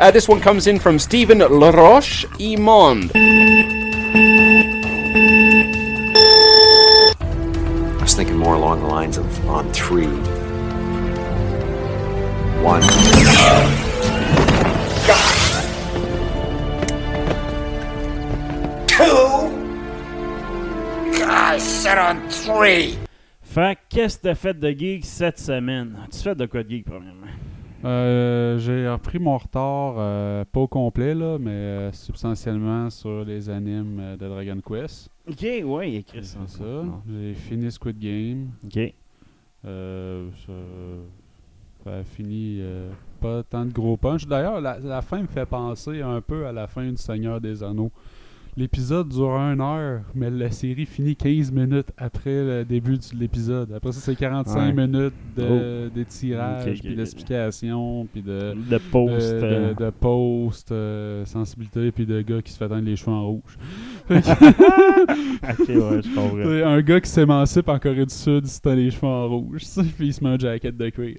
Uh, this one comes in from Stephen Laroche Imond. I was thinking more along the lines of on three. One. Two. I said on three. Fait que qu'est-ce que t'as fait de geek cette semaine? Tu fais de quoi de geek, premièrement? Euh, j'ai repris mon retard, euh, pas au complet, là, mais euh, substantiellement sur les animes de Dragon Quest. Ok, ouais, il écrit ça. C'est ça. J'ai fini Squid Game. Ok. Ça, a fini pas tant de gros punch. D'ailleurs, la, la fin me fait penser un peu à la fin du Seigneur des Anneaux. L'épisode dure une heure, mais la série finit 15 minutes après le début de l'épisode. Après ça, c'est 45 Ouais. minutes de, Oh. ok, puis d'explication, puis de, De post. de, euh, de, de post, euh, sensibilité, puis de gars qui se fait teindre les cheveux en rouge. Ok, ouais, je comprends. C'est un gars qui s'émancipe en Corée du Sud, il se teint les cheveux en rouge, puis il se met un jacket de cuir.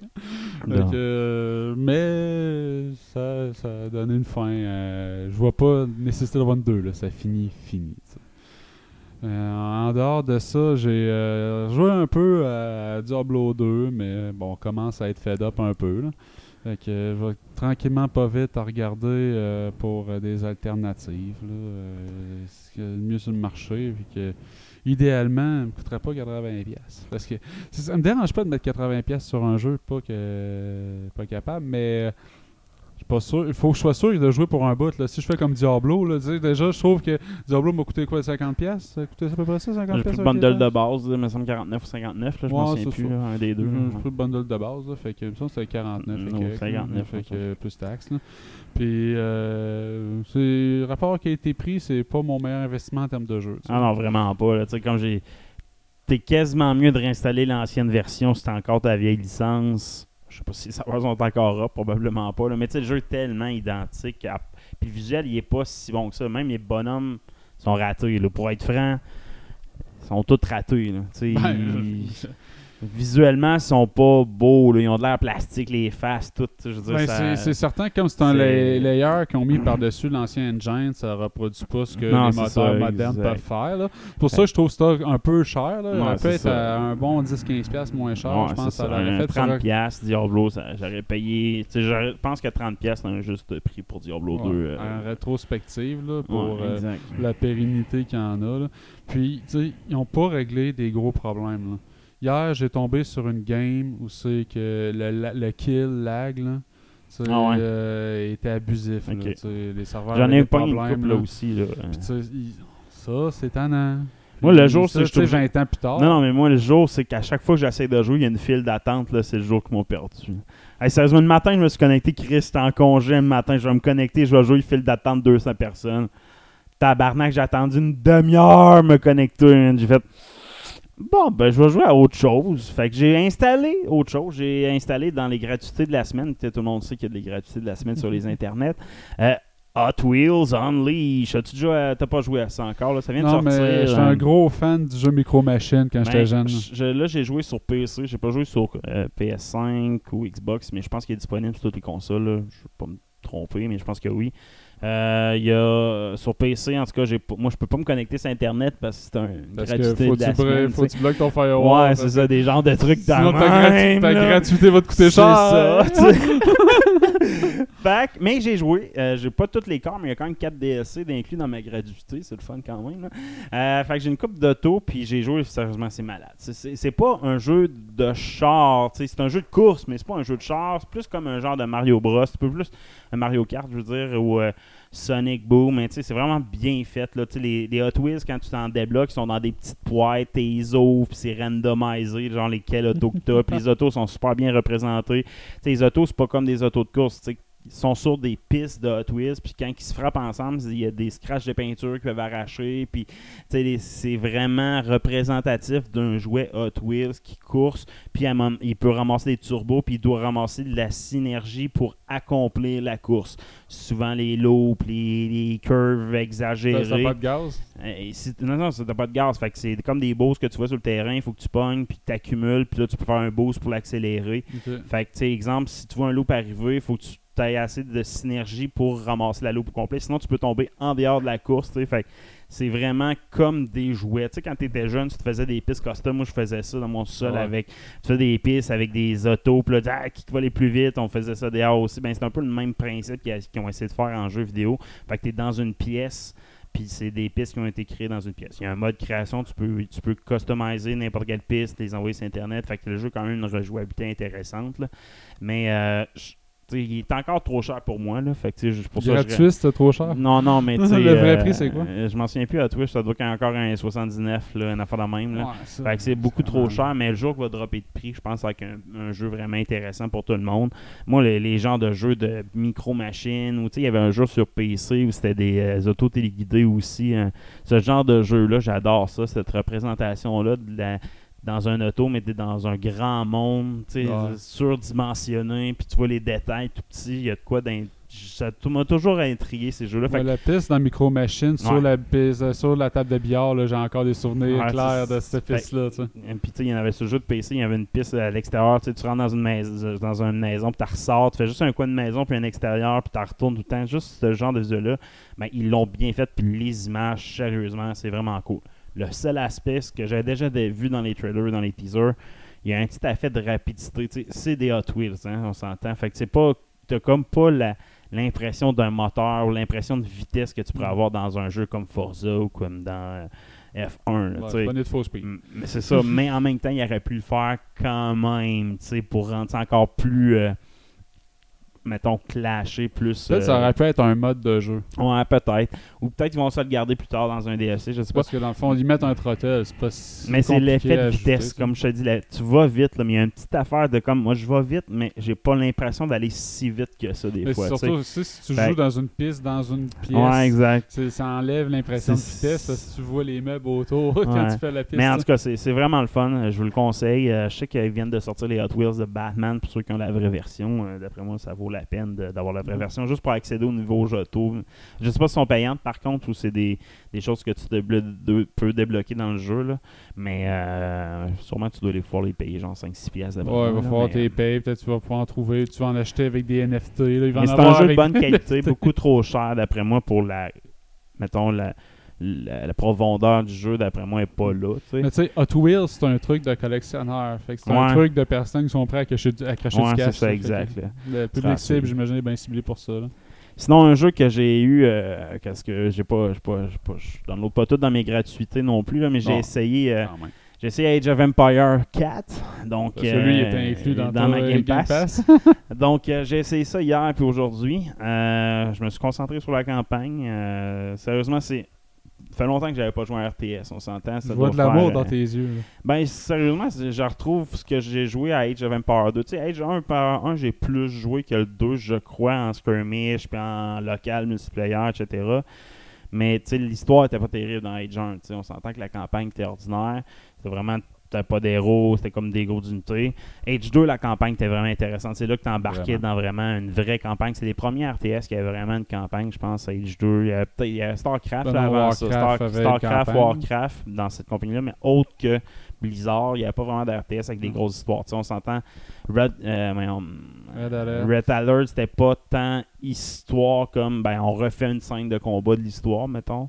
Euh, mais ça, ça a donné une fin. euh, je vois pas nécessité d'avoir une 2, là, ça finit, fini. sais. Euh, en dehors de ça, j'ai euh, joué un peu à Diablo 2, mais bon, on commence à être fed up un peu. Fait que je vais tranquillement pas vite à regarder euh, pour des alternatives. Là, mieux sur le marché. Puis que, idéalement, ça me coûterait pas 80$. piastres. Parce que ça me dérange pas de mettre 80$ piastres sur un jeu, pas que pas capable, mais pas sûr. Il faut que je sois sûr de jouer pour un bout. Là. Si je fais comme Diablo, là, déjà, je trouve que Diablo m'a coûté quoi 50$? piastres? Ça a coûté à peu près ça, 50$? J'ai pris le bundle de base, il me semble 49 ou 59, là, je Ouais, m'en souviens c'est plus, là, un des deux. J'ai pris le bundle de base, là, fait que il me semble que c'était 49 et Non, quelques, là, 59, fait que plus taxes. Là. Puis, euh, le rapport qui a été pris, c'est pas mon meilleur investissement en termes de jeu. Ah non, vraiment pas. Là. Tu sais, Comme j'ai. T'es quasiment mieux de réinstaller l'ancienne version si t'as encore ta vieille licence. Je sais pas si ça va sont encore up, probablement pas. là. Mais tu sais, le jeu est tellement identique. à- Puis le visuel, il est pas si bon que ça. Même les bonhommes sont ratés. Là. Pour être franc, ils sont tous ratés. Là. Tu sais, Ben, ils- Visuellement, ils sont pas beaux. là. Ils ont de l'air plastique, les faces, tout. Ben, ça- c'est- certain que comme c'est un layer qu'ils ont mis par-dessus l'ancien engine, ça reproduit pas ce que Non, les moteurs ça, modernes exact. peuvent faire. Là. Pour ça, je trouve ça un peu cher. Là. Ouais, ça peut être ça. à un bon 10-15$ piastres moins cher. Ouais, je pense ça ça. l'aurait fait. ça 30 aurait- piastres, Diablo, ça- j'aurais payé. Je pense que 30 piastres, c'est un juste prix pour Diablo Ouais, 2. euh, en rétrospective là, pour euh, la pérennité qu'il y en a. Puis, ils n'ont pas réglé des gros problèmes. là. Hier, j'ai tombé sur une game où c'est que le, la- le kill lag là, Ah ouais. euh, était abusif. là, les serveurs J'en ai pas une couple là aussi. Là. Ça, c'est tannant. Moi, le jour, c'est que je trouve- 20 ans plus tard. Non, non, mais moi, le jour, c'est qu'à chaque fois que j'essaie de jouer, il y a une file d'attente. là, C'est le jour qu'ils m'ont perdu. Hey, sérieusement, le matin, je me suis connecté. Chris, c'était en congé. Le matin, je vais me connecter. Je vais jouer. File d'attente 200 personnes. Tabarnak, j'ai attendu une demi-heure me connecter. J'ai fait. Bon, ben, je vais jouer à autre chose. Fait que j'ai installé autre chose. J'ai installé dans les gratuités de la semaine. Peut-être tout le monde sait qu'il y a des gratuités de la semaine sur les internets. Euh, Hot Wheels Unleashed. As-tu déjà. T'as pas joué à ça encore, là? Ça vient de sortir. mais je suis euh, un gros fan du jeu Micro Machine quand j'étais ben, jeune. je- je- là, j'ai joué sur PC. J'ai pas joué sur euh, PS5 ou Xbox, mais je pense qu'il est disponible sur toutes les consoles. là. Je ne vais pas me tromper, mais je pense que oui. Euh, y a sur PC, en tout cas, moi je peux pas me connecter sur Internet parce que c'est un Parce que gratuité faut de la tu, bra- semaine, faut que tu sais. tu bloques ton firewall. Ouais, c'est ça, des genres de trucs dans Sinon, ta, gratu- gratuité va te coûter C'est cher. ça, mais j'ai joué. Euh, j'ai pas tous les corps, mais il y a quand même 4 DLC d'inclus dans ma gratuité. C'est le fun quand même. là. Euh, fait que j'ai une coupe d'auto, puis j'ai joué. Sérieusement, c'est malade. C'est- pas un jeu de char. C'est un jeu de course, mais c'est pas un jeu de char. C'est plus comme un genre de Mario Bros. C'est un peu plus un Mario Kart, je veux dire, ou euh, Sonic Boom. Mais tu sais, c'est vraiment bien fait. Là. Les, les Hot Wheels, quand tu t'en débloques, ils sont dans des petites boîtes, t'es ISO, puis c'est randomisé, genre lesquels autos que t'as. Puis les autos sont super bien représentés. Les autos, c'est pas comme des autos de course. Ils sont sur des pistes de Hot Wheels, puis quand ils se frappent ensemble, il y a des scratchs de peinture qui peuvent arracher, puis c'est vraiment représentatif d'un jouet Hot Wheels qui course, puis il peut ramasser des turbos, puis il doit ramasser de la synergie pour accomplir la course. Souvent les loops, les, les curves exagérées. Ça, ça a pas de gaz? Euh, non, non, ça t'as pas de gaz. Fait que c'est comme des boosts que tu vois sur le terrain, il faut que tu pognes, puis que tu accumules, puis là, tu peux faire un boost pour l'accélérer. Fait que, exemple, si tu vois un loop arriver, il faut que tu aies assez de synergie pour ramasser la loupe au complet. Sinon, tu peux tomber en dehors de la course, tu. Fait c'est vraiment comme des jouets. Tu sais, quand tu étais jeune, tu te faisais des pistes custom. Moi, je faisais ça dans mon sol Ouais. avec. Tu faisais des pistes avec des autos, puis là, tu ah, qui va aller plus vite? On faisait ça dehors aussi. Ben, c'est un peu le même principe qu'ils ont essayé de faire en jeu vidéo. Fait que tu es dans une pièce. Puis c'est des pistes qui ont été créées dans une pièce. Il y a un mode création, tu peux, tu peux customiser n'importe quelle piste, les envoyer sur Internet. Fait que le jeu a quand même une rejouabilité intéressante. là. Mais euh, je- tu il est encore trop cher pour moi. Là. Fait que, pour ça, je- Gratuit, c'était trop cher? non, non, mais tu sais, Le vrai euh, prix, c'est quoi? euh, Je m'en souviens plus à Twitch, ça doit être encore un 79, là, une affaire de même. Là. Ouais, ça, Fait que c'est beaucoup trop cher, mais le jour qu'il va dropper de prix, je pense que c'est un, un jeu vraiment intéressant pour tout le monde. Moi, les, les genres de jeux de micro-machines, ou tu sais, il y avait un jeu sur PC où c'était des euh, autos aussi. hein. Ce genre de jeu-là, j'adore ça, cette représentation-là de la- dans un auto, mais t'es dans un grand monde, tu sais, Ouais. surdimensionné, puis tu vois les détails tout petits, il y a de quoi d'un... Ça m'a toujours intrigué ces jeux-là. Fait Ouais, que- la piste dans Micro Machine, sur, Ouais. la piste, sur la table de billard, j'ai encore des souvenirs Ouais, clairs de cette piste-là. puis, il y en avait ce jeu de PC, il y avait une piste à l'extérieur. Tu rentres dans une, maison, dans une maison, puis tu ressors, tu fais juste un coin de maison, puis un extérieur, puis tu retournes tout le temps. Juste ce genre de jeu-là, ben, ils l'ont bien fait, puis les images, sérieusement, c'est vraiment cool. Le seul aspect, ce que j'avais déjà dé- vu dans les trailers, dans les teasers, il y a un petit effet de rapidité. C'est des Hot Wheels, hein, on s'entend. Fait que c'est pas. T'as comme pas la- l'impression d'un moteur ou l'impression de vitesse que tu pourrais Mm. avoir dans un jeu comme Forza ou comme dans euh, F1. là, Ouais, tu sais. pas Need for Speed. Mm, mais c'est ça, mais en même temps, il aurait pu le faire quand même, pour rendre ça encore plus, euh, mettons, clashé, plus... Peut-être que ça euh, aurait pu être un mode de jeu. Ouais, peut-être. Ou peut-être qu'ils vont se le garder plus tard dans un DLC, je sais pas. Parce que dans le fond, ils mettent un throttle, c'est pas si Mais c'est l'effet de vitesse, comme je te dis, là, tu vas vite, là, mais il y a une petite affaire de comme, moi je vais vite, mais j'ai pas l'impression d'aller si vite que ça des Mais fois, surtout aussi, si tu Fait- joues dans une piste, dans une pièce, Ouais, exact. ça enlève l'impression de vitesse parce que tu vois les meubles autour quand tu fais la piste. Mais en tout cas, c'est vraiment le fun. Euh, Je vous le conseille. Euh, je sais qu'ils viennent de sortir les Hot Wheels de Batman pour ceux qui ont la vraie version. Euh, D'après moi, ça vaut la peine de- d'avoir la vraie version juste pour accéder au niveau auto. Je sais pas si sont payantes par contre ou c'est des, des choses que tu déblo- de- peux débloquer dans le jeu. Là. Mais euh, sûrement tu dois les pouvoir les payer genre 5-6 pièces d'après Ouais, il va là, falloir mais- tes payes, peut-être tu vas pouvoir en trouver, tu vas en acheter avec des NFT. Là, Mais c'est un jeu de bonne qualité, beaucoup trop cher d'après moi pour la. Mettons, la, la, la profondeur du jeu, d'après moi, est pas là. tu sais. Mais tu sais, Hot Wheels, c'est un truc de collectionneur. Fait que c'est un truc de personnes qui sont prêtes à cacher du, à Ouais, du c'est cash. ça, exact, que là. Le Ça, public c'est- cible, j'imagine, est bien ciblé pour ça. là. Sinon, un jeu que j'ai eu, euh, qu'est-ce que j'ai pas, j'ai pas, je pas tout dans mes gratuités non plus, là, mais j'ai Non. essayé, euh, j'ai essayé Age of Empire 4, donc Parce que lui, il euh, était inclus dans, ma Game Pass. donc euh, j'ai essayé ça hier puis aujourd'hui. Euh, je me suis concentré sur la campagne. Sérieusement, c'est, ça fait longtemps que j'avais pas joué à RTS, on s'entend. Je ça vois doit de l'amour faire, dans euh, tes yeux. ben, sérieusement, je retrouve ce que j'ai joué à Age of Empire 2. Tu sais, Age of Empire 1, j'ai plus joué que le 2, je crois, en skirmish, puis en local, multiplayer, etc. Mais, tu sais, l'histoire était pas terrible dans Age 1. Tu sais, on s'entend que la campagne était ordinaire. C'était vraiment, t'avais pas d'héros, c'était comme des grosses unités. Age 2, la campagne était vraiment intéressante. C'est là que t'embarquais Vraiment. dans vraiment une vraie campagne. C'est les premiers RTS qui avaient vraiment une campagne, je pense, Age 2. Il y avait peut-être il y avait StarCraft là, avant ça. Star- StarCraft. Warcraft dans cette compagnie-là, mais autre que Blizzard, il n'y avait pas vraiment d'RTS avec des Mm. grosses histoires. Tu sais, on s'entend. Red, euh, voyons, Red Alert. Red Alert, c'était pas tant histoire comme ben on refait une scène de combat de l'histoire, mettons.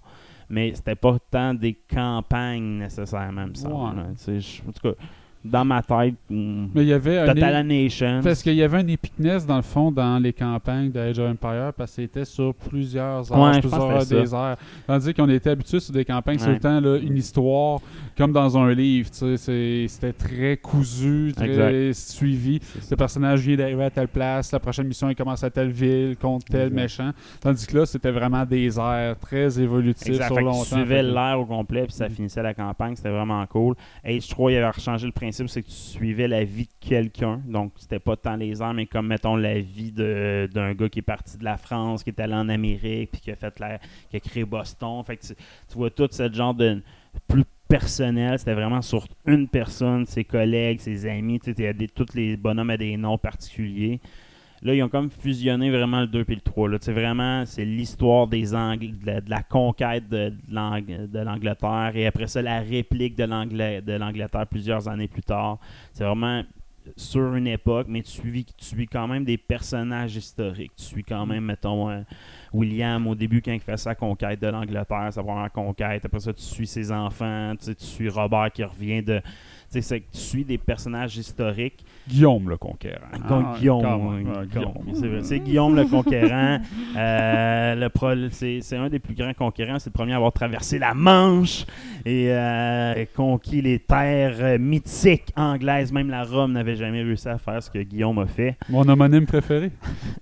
Mais c'était pas tant des campagnes nécessairement, me semble. Ouais. En tout cas, dans ma tête, mm, Mais il y avait. Total Nation. Parce qu'il y avait un epicness dans le fond dans les campagnes de Age of Empire parce que c'était sur plusieurs heures, Ouais, plusieurs des heures. Tandis qu'on était habitué sur des campagnes sur Ouais. le temps, là, une histoire comme dans un livre. tu sais, c'est- C'était très cousu, très Exact. suivi. Ce personnage vient d'arriver à telle place, la prochaine mission il commence à telle ville, contre tel Exact. méchant. Tandis que là, c'était vraiment des airs très évolutifs Exact. sur Fait longtemps. tu suivais l'air au complet, puis ça Mm. finissait la campagne. C'était vraiment cool. Age 3, il avait rechangé le principe principe, c'est que tu suivais la vie de quelqu'un. Donc, c'était pas tant les armes, mais comme, mettons, la vie d'un gars qui est parti de la France, qui est allé en Amérique, puis qui a fait la, qui a créé Boston. Fait que tu, vois tout ce genre de plus personnel. C'était vraiment sur une personne, ses collègues, ses amis. Tu sais, tous les bonhommes à des noms particuliers. Là, ils ont comme fusionné vraiment le 2 et le 3. Là. Vraiment, c'est l'histoire des Angl- de, la, conquête de, de l'Ang- de l'Angleterre et après ça, la réplique de, l'Angleterre plusieurs années plus tard. C'est vraiment sur une époque, mais tu suis, tu quand même des personnages historiques. Tu suis quand même, mettons, euh, William au début quand il fait sa conquête de l'Angleterre, sa première conquête. Après ça, tu suis ses enfants. Tu, tu suis Robert qui revient de. Tu sais, c'est que tu suis des personnages historiques. Guillaume le conquérant. Donc, Ah, Guillaume, Ah, Guillaume, Guillaume. c'est vrai. C'est Guillaume le conquérant. Euh, le pro- c'est, c'est un des plus grands conquérants. C'est le premier à avoir traversé la Manche et euh, conquis les terres mythiques anglaises. Même la Rome n'avait jamais réussi à faire ce que Guillaume a fait. Mon homonyme préféré.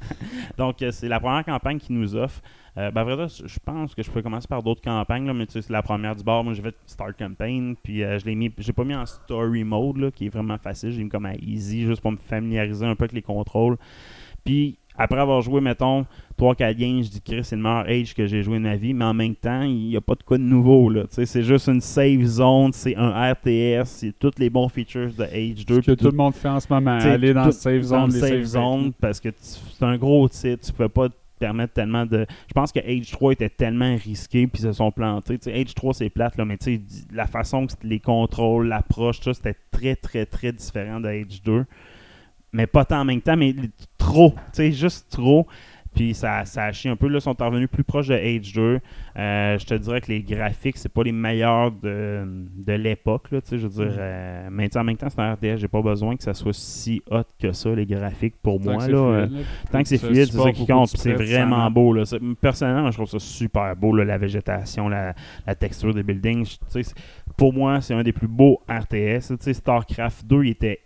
Donc, euh, c'est la première campagne qu'il nous offre. Euh, ben, à vrai dire, je pense que je peux commencer par d'autres campagnes, là, mais tu sais, c'est la première du bord. Moi, j'ai fait Start Campaign, puis euh, je l'ai mis, j'ai pas mis en Story Mode, là, qui est vraiment facile. J'ai mis comme à Easy, juste pour me familiariser un peu avec les contrôles. Puis, après avoir joué, mettons, 3-4 games, je dis que c'est le meilleur Age que j'ai joué de ma vie, mais en même temps, il n'y a pas de quoi de nouveau. Là, Tu sais, c'est juste une save zone, c'est un RTS, c'est tous les bons features de Age 2. Ce que tout le monde fait en ce moment. Aller dans le save dans zone. les save zone parce que c'est un gros titre. Tu peux pas te permettre tellement de. Je pense que Age 3 était tellement risqué puis se sont plantés. Tu sais, Age 3 c'est plate là, mais la façon que les contrôles, l'approche, ça c'était très très très différent de Age 2. Mais pas tant en même temps, mais trop. Juste trop. Puis ça, ça a chié un peu. Là, ils sont revenus plus proches de Age 2. Euh, je te dirais que les graphiques, c'est pas les meilleurs de, de l'époque. Je veux dire, euh, mais en même temps, c'est un RTS. J'ai pas besoin que ça soit si hot que ça, les graphiques, pour Tant moi. que là, c'est euh, fluide, là. Tant que c'est fluide, c'est ça qui compte. C'est vraiment ça beau. Là. Personnellement, je trouve ça super beau, là, la végétation, la, la texture des buildings. Je- Pour moi, c'est un des plus beaux RTS. StarCraft 2, il était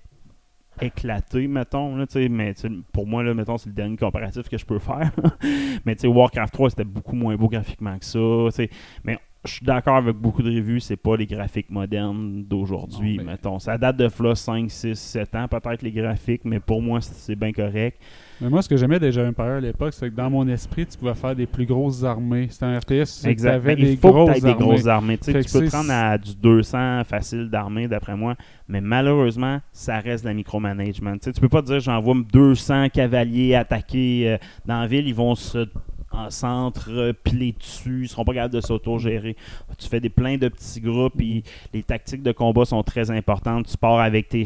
éclaté, mettons. Là, tu sais, mais pour moi, là, mettons, c'est le dernier comparatif que je peux faire. mais Warcraft 3, c'était beaucoup moins beau graphiquement que ça. Mais je suis d'accord avec beaucoup de revues, c'est pas les graphiques modernes d'aujourd'hui, mais- mettons. Ça date de là 5, 6, 7 ans, peut-être les graphiques, mais pour moi, c'est bien correct. Mais moi, ce que j'aimais déjà Empire à l'époque, c'est que dans mon esprit, tu pouvais faire des plus grosses armées. C'était un RTS, c'est que Exact. t'avais Mais il des faut grosses des armées. grosses armées. Tu sais, peux te rendre à du 200 facile d'armée, d'après moi, mais malheureusement, ça reste de la micromanagement. Tu sais, tu peux pas te dire j'envoie 200 cavaliers attaquer euh, dans la ville, ils vont se en centre, euh, piler dessus, ils seront pas capables de s'auto-gérer. Tu fais des plein de petits groupes, puis les tactiques de combat sont très importantes. Tu pars avec tes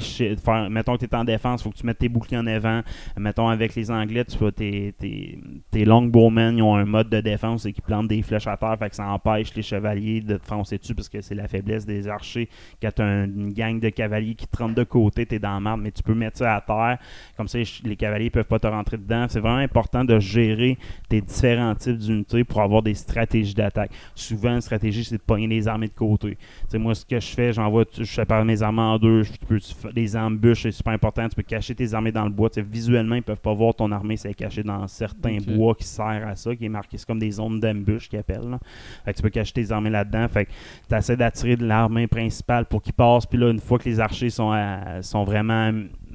mettons que tu es en défense, il faut que tu mettes tes boucliers en avant. Mettons avec les Anglais, tu vois tes, tes, tes longbowmen, ils ont un mode de défense et qui plantent des flèches à terre, fait que ça empêche les chevaliers de te foncer dessus parce que c'est la faiblesse des archers. Quand tu as une gang de cavaliers qui te rentrent de côté, tu es dans la marde, mais tu peux mettre ça à terre. Comme ça, les cavaliers peuvent pas te rentrer dedans. C'est vraiment important de gérer tes différents types d'unités pour avoir des stratégies d'attaque. Souvent, une stratégie, c'est de pogner les armées de côté. Moi, ce que je fais, j'envoie, je sépare mes armées en deux. Je peux, des embûches, c'est super important. Tu peux cacher tes armées dans le bois. Visuellement, ils peuvent pas voir ton armée, c'est caché dans certains bois qui sert à ça, qui est marqué. C'est comme des zones d'embûche qu'ils appellent. là. Fait que tu peux cacher tes armées là-dedans. Fait que tu essaies d'attirer de l'armée principale pour qu'ils passent. Puis là, une fois que les archers sont, à- sont vraiment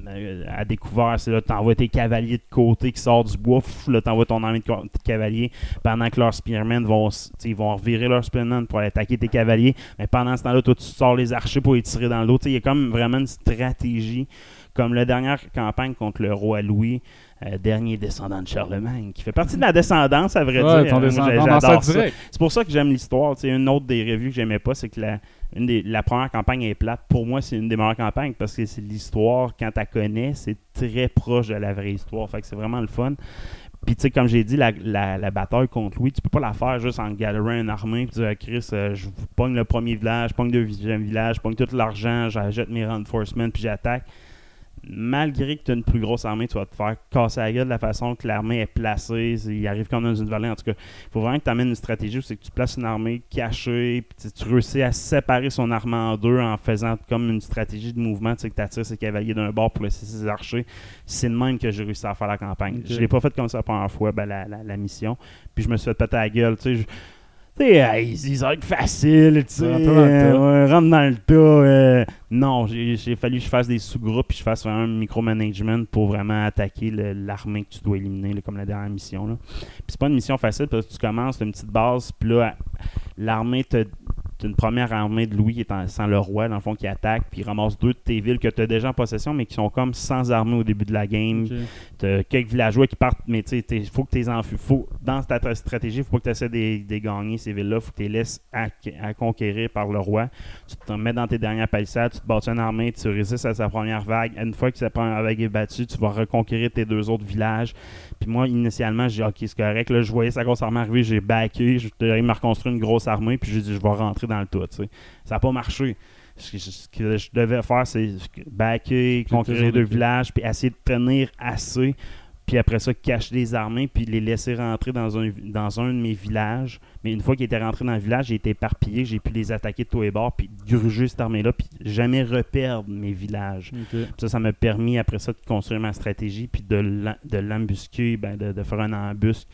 euh, à découvert, c'est là tu envoies tes cavaliers de côté qui sortent du bois. Pff, là, tu envoies ton armée de ca- de cavaliers pendant que leurs spearmen vont, ils vont revirer leurs spearmen pour aller attaquer tes cavaliers. Mais pendant ce temps-là, toi, tu sors les archers pour les tirer dans l'eau. Il y a comme vraiment une stratégie. Comme la dernière campagne contre le roi Louis, euh, dernier descendant de Charlemagne, qui fait partie de la descendance, à vrai Ouais, dire. j'adore ça. C'est pour ça que j'aime l'histoire. Une autre des revues que j'aimais pas, c'est que la, une des- la première campagne est plate. Pour moi, c'est une des meilleures campagnes parce que c'est l'histoire, quand tu la connais, c'est très proche de la vraie histoire. Fait que c'est vraiment le fun. Puis, tu sais, comme j'ai dit, la, la- la bataille contre Louis, tu peux pas la faire juste en galérant une armée. Puis, dire, Ah, Chris, euh, je pogne le premier village, je pogne le deuxième village, je pogne tout l'argent, j'achète mes reinforcements, puis j'attaque. Malgré que tu as une plus grosse armée, tu vas te faire casser la gueule de la façon que l'armée est placée. Il arrive comme dans une vallée. En tout cas, il faut vraiment que tu amènes une stratégie où c'est que tu places une armée cachée, puis tu- réussis à séparer son armée en deux en faisant comme une stratégie de mouvement, tu sais, que tu attires ses cavaliers d'un bord pour laisser ses archers. C'est de même que j'ai réussi à faire la campagne. Ok. Je l'ai pas fait comme ça la première fois, ben, la, la- la mission. Puis je me suis fait péter la gueule. tu sais, je- sais, ils, ils ont être facile, tu sais. Rentre dans le tas. euh, rentre dans le tas. euh, non, j'ai fallu que je fasse des sous-groupes puis je fasse vraiment un micromanagement pour vraiment attaquer l'armée que tu dois éliminer, là, comme la dernière mission. Là. Puis c'est pas une mission facile parce que tu commences, une petite base, puis là, l'armée te. Une première armée de Louis qui est en- sans le roi, dans le fond, qui attaque, puis ramasse deux de tes villes que tu as déjà en possession, mais qui sont comme sans armée au début de la game. Ok. T'as quelques villageois qui partent, mais tu sais, il faut que tu les enfuis. Faut, dans ta stratégie, il faut pas que tu essaies de gagner, ces villes-là. faut que tu les laisses à, à conquérir par le roi. Tu te mets dans tes dernières palissades, tu te bâtis une armée, tu résistes à sa première vague. Une fois que sa première vague est battue, tu vas reconquérir tes deux autres villages. Puis moi, initialement, j'ai dit, OK, c'est correct. Là, je voyais sa grosse armée arriver, j'ai backé, je suis me reconstruire une grosse armée, puis j'ai dit, je vais rentrer dans le tout. tu sais. Ça n'a pas marché. Ce que, je, ce que je devais faire, c'est backer, conquérir deux villages, puis essayer de tenir assez, puis après ça, cacher les armées, puis les laisser rentrer dans un, dans un de mes villages. Mais une fois qu'ils étaient rentrés dans le village, j'ai été éparpillé, j'ai pu les attaquer de tous les bords, puis gruger cette armée-là, puis jamais reperdre mes villages. Ça, ça m'a permis après ça de construire ma stratégie, puis de l'em- de l'embusquer, ben, de, de faire un embusque.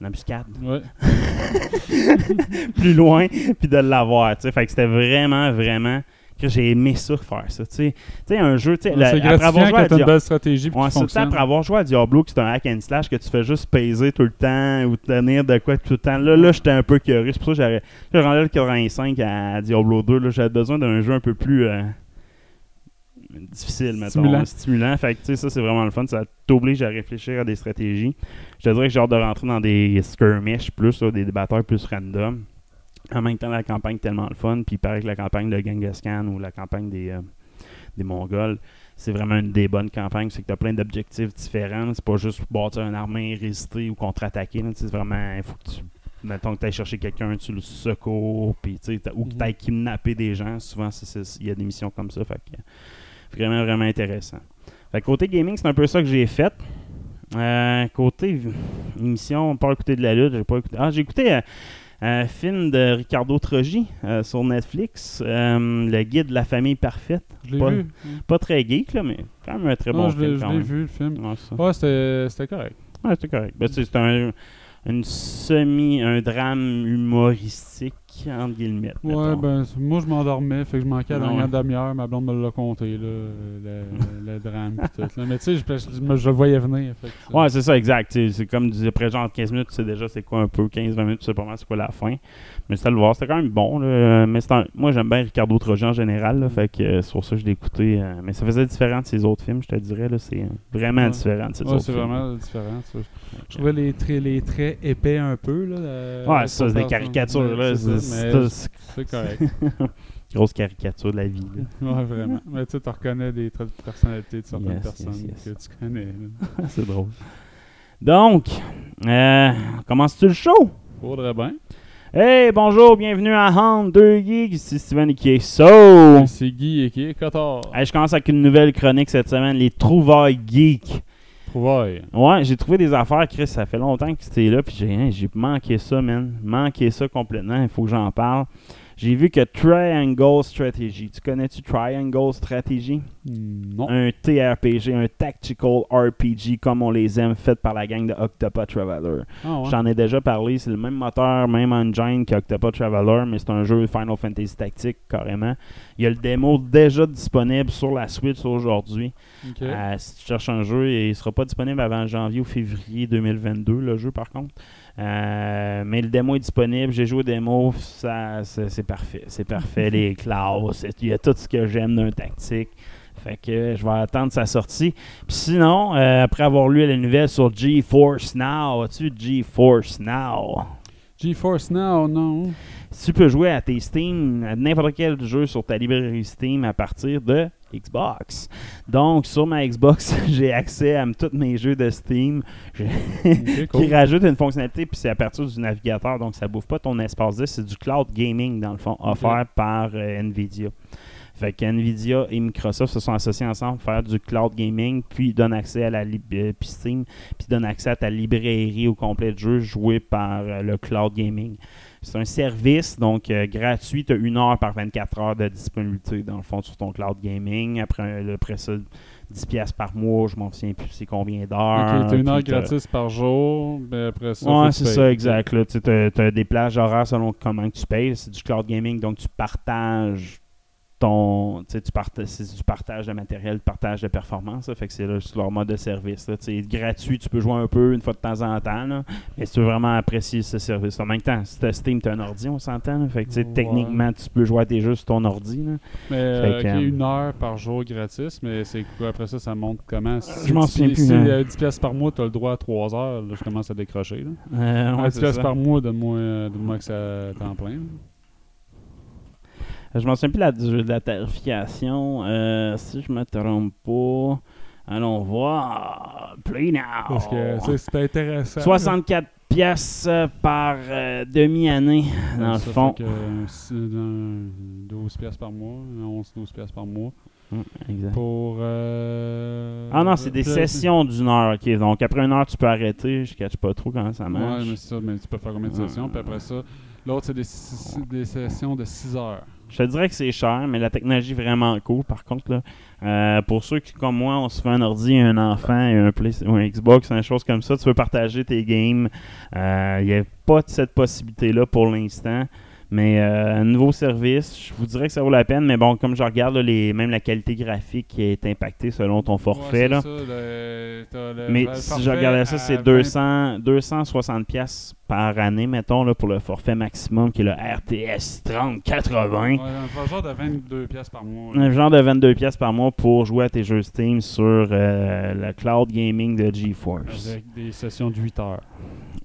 Une embuscade Ouais. plus loin, puis de l'avoir. Fait que c'était vraiment, vraiment. Que J'ai aimé ça faire ça. Tu sais, un jeu, tu sais, après avoir joué à une belle stratégie puis Ouais, ça, après avoir joué à Diablo, que c'est un hack and slash, que tu fais juste peser tout le temps ou tenir de quoi tout le temps. Là, là j'étais un peu curieux. C'est pour ça que j'ai rendu le 85 à Diablo 2. là, J'avais besoin d'un jeu un peu plus euh, difficile, mettons. Stimulant. Stimulant. Fait que, tu sais, ça, c'est vraiment le fun. Ça t'oblige à réfléchir à des stratégies. Je te dirais que j'ai hâte de rentrer dans des skirmishes plus, là, des, batailles plus random. En même temps, la campagne est tellement le fun. Puis il paraît que la campagne de Genghis Khan ou la campagne des, euh, des Mongols, c'est vraiment une des bonnes campagnes. C'est que tu as plein d'objectifs différents. C'est pas juste bâtir une armée, résister ou contre-attaquer. C'est vraiment, il faut que tu. Mettons que tu ailles chercher quelqu'un, tu le secours, puis, ou que tu ailles kidnapper des gens. Souvent, il y a des missions comme ça. Fait que, vraiment, vraiment intéressant. Fait que côté gaming, c'est un peu ça que j'ai fait. Euh, côté émission, pas écouté de la lutte, j'ai pas écouté. Ah, j'ai écouté euh, un film de Ricardo Trogi euh, sur Netflix, euh, Le guide de la famille parfaite. Je pas, vu. pas très geek, là, mais quand même un très Non, bon je film. je l'ai vu, le film. Ouais, c'était c'était correct. Ouais, c'est correct. Ben, c'est un, une semi, un drame humoristique, entre guillemets. Ouais, ben, moi, je m'endormais, fait que je manquais à la dernière demi-heure. Ma blonde me l'a compté, là, le, le drame pis tout. là. Mais tu sais, je, je, je le voyais venir. Fait que, Ouais, c'est ça, exact. C'est comme après genre 15 minutes, tu sais déjà c'est quoi un peu, 15-20 minutes, tu sais pas mal c'est quoi la fin. Mais c'était le voir, c'était quand même bon. là. Mais c'est un- moi j'aime bien Ricardo Trogi en général, là, fait que euh, c'est pour ça que je l'ai écouté. euh, mais ça faisait différent de ses autres films, je te dirais. là, C'est vraiment Ouais. différent de ses Ouais, autres c'est vraiment différent. ça. Je trouvais les traits, les traits épais un peu. Là, euh, Ouais, c'est ça, c'est des caricatures. Là, c'est- mais c'est correct. Grosse caricature de la vie. là. ouais, vraiment. Mais tu sais, tu reconnais des traits de personnalité de certaines Yes, personnes yes, yes. que tu connais. c'est drôle. Donc, euh, commences-tu le show? Faudrait bien. Hey, bonjour, bienvenue à Hand 2 Geeks, ici Steven qui est so. C'est Guy et qui est Cotard. Hey, je commence avec une nouvelle chronique cette semaine, les trouvailles geeks. Trouvaille. Ouais, j'ai trouvé des affaires, Chris, ça fait longtemps que c'était là, puis j'ai hein, j'ai manqué ça, man. Manqué ça complètement, il faut que j'en parle. J'ai vu que Triangle Strategy, tu connais-tu Triangle Strategy? Non. Un TRPG, un Tactical RPG comme on les aime, fait par la gang de Octopath Traveler. Ah ouais. J'en ai déjà parlé, c'est le même moteur, même engine qu'Octopath Traveler, mais c'est un jeu Final Fantasy Tactique carrément. Il y a le démo déjà disponible sur la Switch aujourd'hui. Euh, si tu cherches un jeu, il ne sera pas disponible avant janvier ou février 2022, le jeu par contre. Euh, mais le démo est disponible. J'ai joué au démo, ça, c'est, parfait. C'est parfait, les classes. Il y a tout ce que j'aime d'un tactique. Fait que je vais attendre sa sortie. Puis sinon, euh, après avoir lu la nouvelle sur GeForce Now, as-tu GeForce Now? GeForce Now, non. Tu peux jouer à tes Steam, à n'importe quel jeu sur ta librairie Steam à partir de Xbox. Donc, sur ma Xbox, j'ai accès à tous mes jeux de Steam. Cool. qui rajoute une fonctionnalité, puis c'est à partir du navigateur, donc ça bouffe pas ton espace disque. C'est du cloud gaming, dans le fond, offert par euh, NVIDIA. Fait que Nvidia et Microsoft se sont associés ensemble pour faire du cloud gaming, puis donnent accès à la euh, puis Steam, puis donne accès à ta librairie au complet de jeux joués par euh, le cloud gaming. C'est un service, donc euh, gratuit. Tu as une heure par 24 heures de disponibilité, dans le fond, sur ton cloud gaming. Après, après ça, 10 pièces par mois, je m'en souviens plus c'est combien d'heures. Ok, t'as une heure gratis par jour, mais après ça. Ouais, c'est ça, exact. Tu as, des plages horaires selon comment tu payes. C'est du cloud gaming, donc tu partages ton. Tu tu c'est du partage de matériel, du partage de performance. là. fait que c'est leur mode de service. là. Tu gratuit, tu peux jouer un peu une fois de temps en temps. là. mais si tu veux vraiment apprécier ce service. En même temps, si t'as Steam, t'as un ordi, on s'entend. Fait que tu Ouais. techniquement, tu peux jouer à tes jeux sur ton ordi. là. Mais euh, que, euh, une heure par jour gratis, mais c'est quoi après ça, ça monte comment? Si je m'en tu- souviens plus, Si hein. euh, 10 pièces par mois, t'as le droit à 3 heures, je commence à décrocher. Là. Euh, ouais, Ah, 10 c'est pièces ça. par mois, donne-moi euh, donne-moi accès à temps plein. Je m'en souviens plus de la, de la tarification. Euh, si je me trompe pas. Allons voir. Play now. Parce que c'est intéressant. 64 pièces par euh, demi-année, dans le fond. fait que, euh, c'est dans 12 pièces par mois, 11-12 pièces par mois. Hum, exact. Pour. euh, Ah non, c'est des sessions d'une heure. ok. Donc après une heure, tu peux arrêter. Je ne pas trop comment ça Ouais, marche. mais c'est ça, mais tu peux faire combien de Ouais. sessions, puis après ça, l'autre, c'est des, des sessions de 6 heures. Je dirais que c'est cher, mais la technologie est vraiment cool. Par contre, euh, pour ceux qui, comme moi, on se fait un ordi, un enfant un, Play- un Xbox, une chose comme ça, tu veux partager tes games. Il n'y a pas de cette possibilité-là pour l'instant. Mais euh, un nouveau service, je vous dirais que ça vaut la peine. Mais bon, comme je regarde, là, les, même la qualité graphique qui est impactée selon ton forfait. Ouais, là. c'est ça, le- t'as le- Mais le si je regardais ça, c'est 20 200, 260 pièces par année, mettons, là, pour le forfait maximum, qui est le RTS 3080. Ouais, un genre de 22 pièces par mois. Un genre de 22 pièces par mois pour jouer à tes jeux Steam sur euh, le cloud gaming de GeForce. Avec des sessions de 8 heures.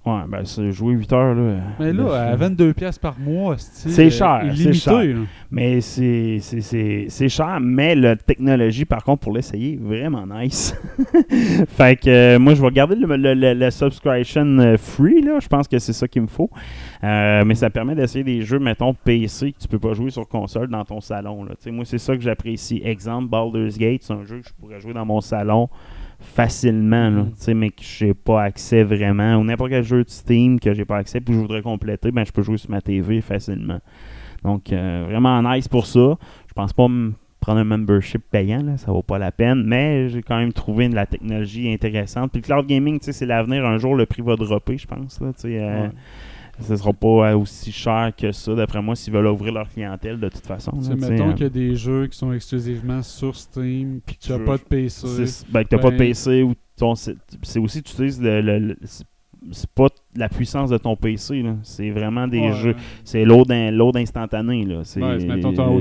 Ouais, ben c'est jouer 8 heures là. Mais là, à film. 22 pièces par mois, C'est cher, c'est cher. là. Mais c'est cher, mais la technologie, par contre, pour l'essayer, vraiment nice. fait que euh, moi, je vais regarder le, le- le- le subscription euh, free, là. Je pense que c'est ça qu'il me faut. Euh, mais ça permet d'essayer des jeux, mettons, PC, que tu peux pas jouer sur console dans ton salon. Là. Moi, c'est ça que j'apprécie. Exemple, Baldur's Gate, c'est un jeu que je pourrais jouer dans mon salon facilement, là. Sais, mais que j'ai pas accès vraiment. Ou n'importe quel jeu de Steam que j'ai pas accès, puis je voudrais compléter, ben je peux jouer sur ma TV facilement. Donc, euh, vraiment nice pour ça. Je pense pas me prendre un membership payant, là, ça vaut pas la peine, mais j'ai quand même trouvé de la technologie intéressante. Puis le cloud gaming, c'est l'avenir. Un jour, le prix va dropper, je pense. Là, euh, Ouais. Ce sera pas euh, aussi cher que ça, d'après moi, s'ils veulent ouvrir leur clientèle de toute façon. Tu là, tu mettons euh, qu'il y a des jeux qui sont exclusivement sur Steam, puis que tu n'as Tu- pas de PC. ben, que t'as pas de ben- PC ou ton c'est c'est aussi tu utilises le, le- le- c'est- c'est pas la puissance de ton PC c'est vraiment des Ouais, jeux c'est load instantané là c'est Ouais, c'est-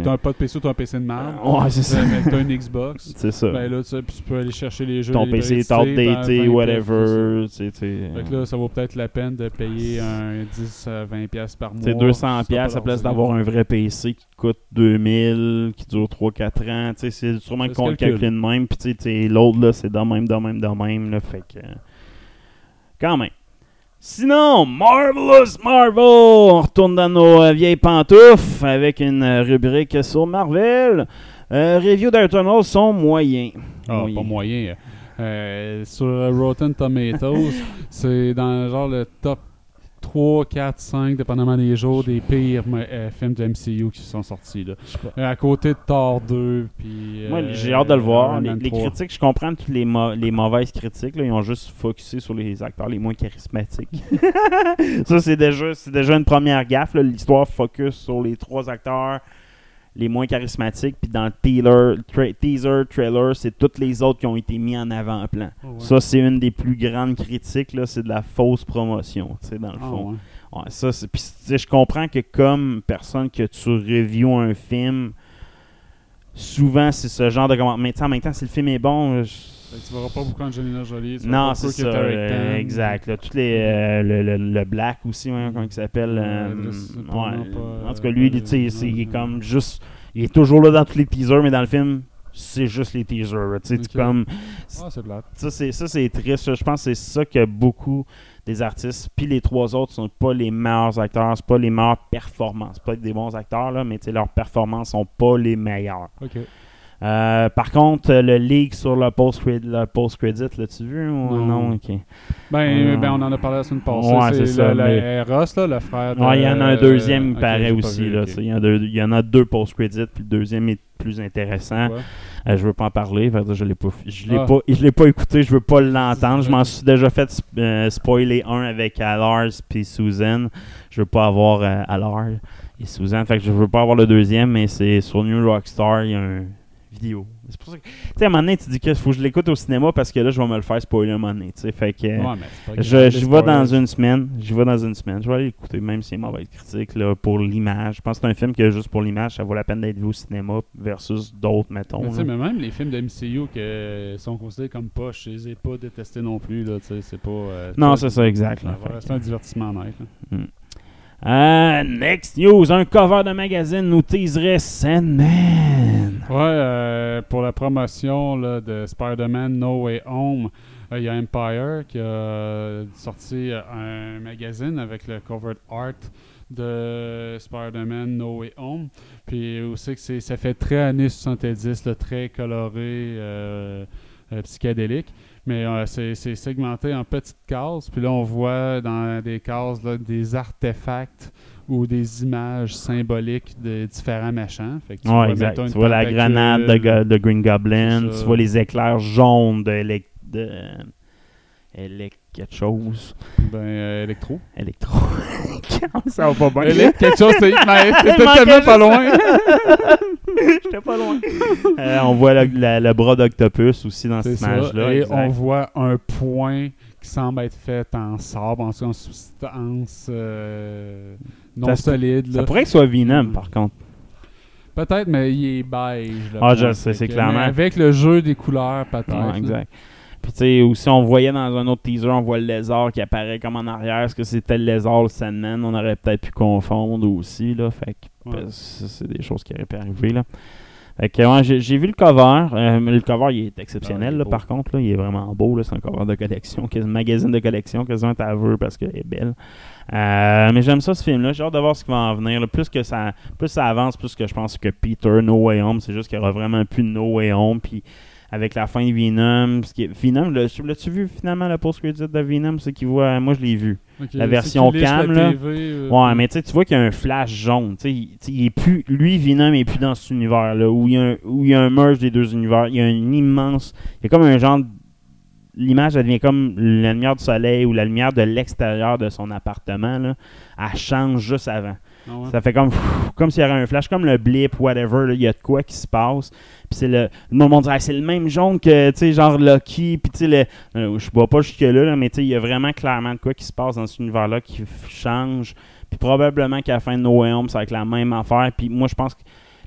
t'as pas de PC ou t'as un PC de merde. Ouais, c'est ça. Mais t'as une Xbox. c'est ça Ben là, tu, peux aller chercher les jeux. ton les PC est outdated Steam à 20 whatever tu sais, tu sais, Fait que là, ça vaut peut-être la peine de payer un 10 à 20 pièces par mois. Sais, 200 Ça pièces à place d'avoir un vrai PC qui coûte 2000, qui dure 3-4 ans. Tu sais, c'est sûrement qu'on le calcule. de même. Puis l'autre, là, c'est de même, de même, de même. Là, fait que... euh, Quand même. Sinon, Marvelous Marvel! On retourne dans nos euh, vieilles pantoufles avec une euh, rubrique sur Marvel. Euh, review d'Eternals sont moyens. Ah, Moyens. pas moyen. Euh, sur Rotten Tomatoes, c'est dans genre le top 3, 4, 5, dépendamment des jours, des pires euh, films de MCU qui sont sortis. Là. Euh, à côté de Thor 2, puis... Moi, euh, j'ai hâte de le voir. Les, Man les 3. critiques, je comprends toutes les, mau- les mauvaises critiques. Là, ils ont juste focusé sur les acteurs les moins charismatiques. ça, c'est déjà, déjà une première gaffe. L'histoire focus sur les trois acteurs les moins charismatiques. Puis dans le teaser, tra- teaser trailer, c'est tous les autres qui ont été mis en avant-plan. Oh, ouais. Ça, c'est une des plus grandes critiques. là, C'est de la fausse promotion, dans le Ah, fond. ouais. Ouais, ça, puis, je comprends que comme personne que tu reviews un film, souvent c'est ce genre de commentaire. Mais en même temps, si le film est bon, je- tu verras pas beaucoup Angelina Jolie. tu non, c'est ça. Euh, exact. là, toutes les, euh, le, le- le Black aussi, ouais, comment il s'appelle. euh, Ouais, en tout cas, lui, c'est- il est comme juste. Il est toujours là dans tous les teasers, mais dans le film, c'est juste les teasers. sais, tu comme. Ah. Ça, c'est, ça, c'est triste. Je pense que c'est ça que beaucoup des artistes, puis les trois autres sont pas les meilleurs acteurs, c'est pas les meilleures performances. Pas des bons acteurs, là, mais leurs performances sont pas les meilleures. OK. Euh, par contre, le leak sur le post-credit, le post-credit l'as-tu vu ou Non. non? Ok. Ben, Euh, ben, on en a parlé la semaine passée. ouais, c'est ça, le, mais- Ross, là, le frère de... Ouais, il y en a un deuxième, il paraît aussi. vu, là, Il y, en a deux- il y en a deux post-credits, puis le deuxième est plus intéressant. Ouais. Euh, je veux pas en parler, fait que je l'ai pas, je l'ai Ah. pas, je l'ai pas écouté, je veux pas l'entendre. Je m'en suis déjà fait sp- euh, spoiler un avec Alars puis Susan. Je veux pas avoir euh, Alars et Susan, fait que je veux pas avoir le deuxième, mais c'est sur New Rockstar, il y a un vidéo. C'est pour ça que, tu sais, à un moment donné, tu dis que faut que je l'écoute au cinéma parce que là, je vais me le faire spoiler un moment donné, tu sais, fait que. euh, Ouais, mais c'est je, j'y vais dans une semaine. J'y vais dans une semaine. Je vais aller l'écouter, même si c'est mauvaise critique, là, pour l'image. Je pense que c'est un film que juste pour l'image, ça vaut la peine d'être vu au cinéma versus d'autres, mettons. Mais tu sais, là. mais même les films de MCU qui sont considérés comme poches, je les ai pas détestés non plus. Là, tu sais, c'est pas, euh, Non, c'est ça, exact, là. Rester un divertissement net. là. Euh, next news, un cover de magazine nous teaserait Sandman. Ouais, euh, pour la promotion de Spider-Man No Way Home, euh, il y a Empire qui a sorti euh, un magazine avec le cover art de Spider-Man No Way Home. Puis aussi que ça fait très années 70, là, très coloré, psychédélique. Mais euh, c'est, segmenté en petites cases. Puis là, on voit dans des cases là, des artefacts ou des images symboliques de différents méchants. Fait que tu Ouais, vois, exact. Tu vois la grenade de, Go- de Green Goblin, tu vois les éclairs jaunes de, de élec- quelque chose. Ben, euh, électro. Électro. ça va pas bien. Quelque chose, c'est- tellement pas juste- loin. J'étais pas loin. Euh, on voit le, la- le bras d'Octopus aussi dans cette image-là. Et exact. on voit un point qui semble être fait en sable, en, en substance euh, non Ça solide. Ça pourrait que ce soit Venom, par contre. Peut-être, mais il est beige. Ah, je sais, c'est clairement- mais Avec le jeu des couleurs, peut-être. Là. Puis tu sais, aussi, on voyait dans un autre teaser, on voit le lézard qui apparaît comme en arrière. Est-ce que c'était le lézard, le Sandman? On aurait peut-être pu confondre aussi, là. Fait que Ouais. ça, c'est des choses qui auraient pu arriver, là. Fait que, ouais, j'ai, vu le cover. Euh, le cover, il est exceptionnel, Ah, il est là, beau. par contre. Là, il est vraiment beau. C'est un cover de collection, un magazine de collection, quasiment un aveu parce qu'elle est belle. Euh, mais j'aime ça, ce film-là. J'ai hâte de voir ce qui va en venir. là. Plus, que ça, plus ça avance, plus que je pense que Peter, No Way Home, c'est juste qu'il y aura vraiment plus de No Way Home. Puis avec la fin de Venom, ce qui est- Venom, l'as-tu vu finalement la post-credit de Venom? C'est qu'il voit, moi je l'ai vu. La version cam, là. TV, euh, Ouais, mais tu vois qu'il y a un flash jaune. Tu sais, il, est plus, lui, Venom, est plus dans cet univers-là, où il, y a un, où il y a un merge des deux univers. Il y a une immense. Il y a comme un genre. L'image, elle devient comme la lumière du soleil ou la lumière de l'extérieur de son appartement. Là. Elle change juste avant. Ah ouais. Ça fait comme pff, comme s'il y avait un flash, comme le blip, whatever. là, Il y a de quoi qui se passe. Puis c'est le. Le monde dit, Ah, c'est le même jaune que, tu sais, genre Lucky. Puis tu sais, le- euh, je vois pas jusque-là, là, mais tu sais, il y a vraiment clairement de quoi qui se passe dans cet univers-là qui change. Puis probablement qu'à la fin de No Way Home, ça va être la même affaire. Puis moi, je pense que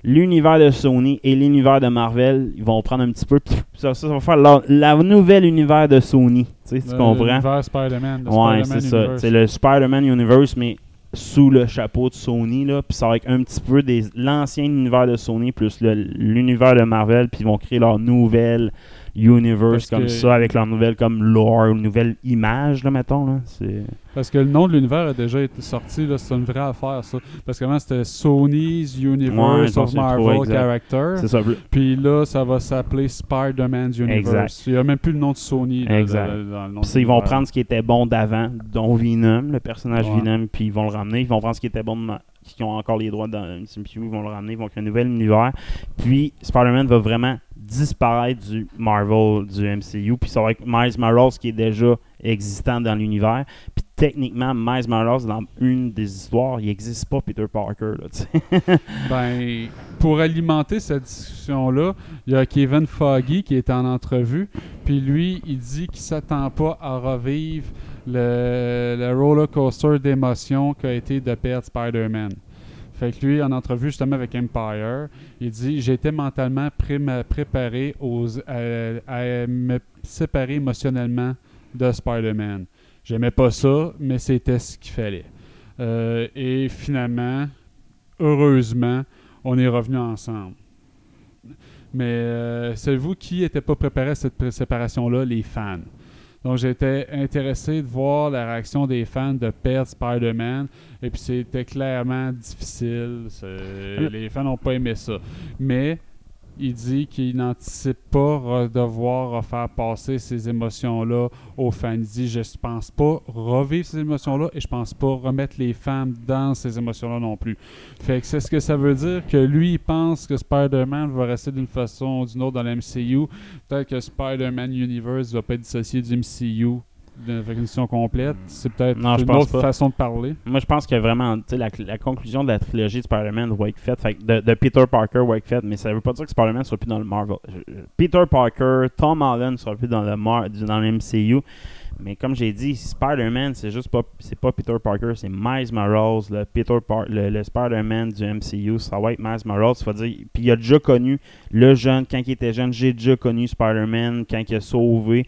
l'univers de Sony et l'univers de Marvel, ils vont prendre un petit peu. puis ça, ça, ça va faire la, la nouvelle univers de Sony. Tu sais, tu Le- comprends? l'univers Spider-Man. le Ouais, c'est ça. C'est le Spider-Man Universe, mais sous le chapeau de Sony. Là, puis ça va être un petit peu des l'ancien univers de Sony plus l'univers de Marvel. Puis ils vont créer leur nouvelle universe Parce comme que- ça, avec leur nouvelle comme lore, ou nouvelle image, là, mettons. Là. Parce que le nom de l'univers a déjà été sorti, là, c'est une vraie affaire ça. Parce qu'avant c'était Sony's Ouais, Universe pense of que Marvel. Character. ça. Puis là, ça va s'appeler Spider-Man's Universe. Exact. Il n'y a même plus le nom de Sony. là, Exact. dans- dans le nom de ils vont prendre ce qui était bon d'avant, dont Venom, le personnage Ouais. Venom, puis ils vont le ramener. Ils vont prendre ce qui était bon de qui ont encore les droits dans le MCU, ils vont le ramener, ils vont créer un nouvel univers. Puis Spider-Man va vraiment disparaître du Marvel, du MCU. Puis ça va être Miles Morales qui est déjà existant dans l'univers. Puis techniquement, Miles Morales, dans une des histoires, il n'existe pas Peter Parker. Là. Ben, pour alimenter cette discussion-là, il y a Kevin Foggy qui est en entrevue. Puis lui, il dit qu'il s'attend pas à revivre le, le roller coaster d'émotions qu'a été de perdre Spider-Man. Fait lui, en entrevue justement avec Empire, il dit J'étais mentalement pré- préparé aux, à, me séparer émotionnellement de Spider-Man. J'aimais pas ça, mais c'était ce qu'il fallait. Euh, et finalement, heureusement, on est revenus ensemble. Mais euh, savez-vous qui n'était pas préparé à cette séparation-là? Les fans. Donc j'étais intéressé de voir la réaction des fans de perdre Spider-Man. Et puis c'était clairement difficile. C'est- Les fans n'ont pas aimé ça. Mais il dit qu'il n'anticipe pas devoir refaire passer ces émotions-là aux fans. Il dit Je pense pas revivre ces émotions-là et je pense pas remettre les femmes dans ces émotions-là non plus. Fait que c'est ce que ça veut dire que lui, il pense que Spider-Man va rester d'une façon ou d'une autre dans la MCU. Peut-être que Spider-Man Universe va pas être dissocié du MCU mission complète. C'est peut-être une autre pas. façon de parler. Moi, je pense que vraiment, tu sais, la, la conclusion de la trilogie de Spider-Man de fait de, de Peter Parker, Wakefield, mais ça veut pas dire que Spider-Man sera plus dans le Marvel. Peter Parker, Tom Holland sera plus dans le, Mar- dans le MCU. Mais comme j'ai dit, Spider-Man, c'est juste pas, c'est pas Peter Parker, c'est Miles Morales, le, Peter Par- le, le Spider-Man du MCU, ça va être Miles Morales. Ça dire, puis il a déjà connu le jeune, quand il était jeune, j'ai déjà connu Spider-Man, quand il a sauvé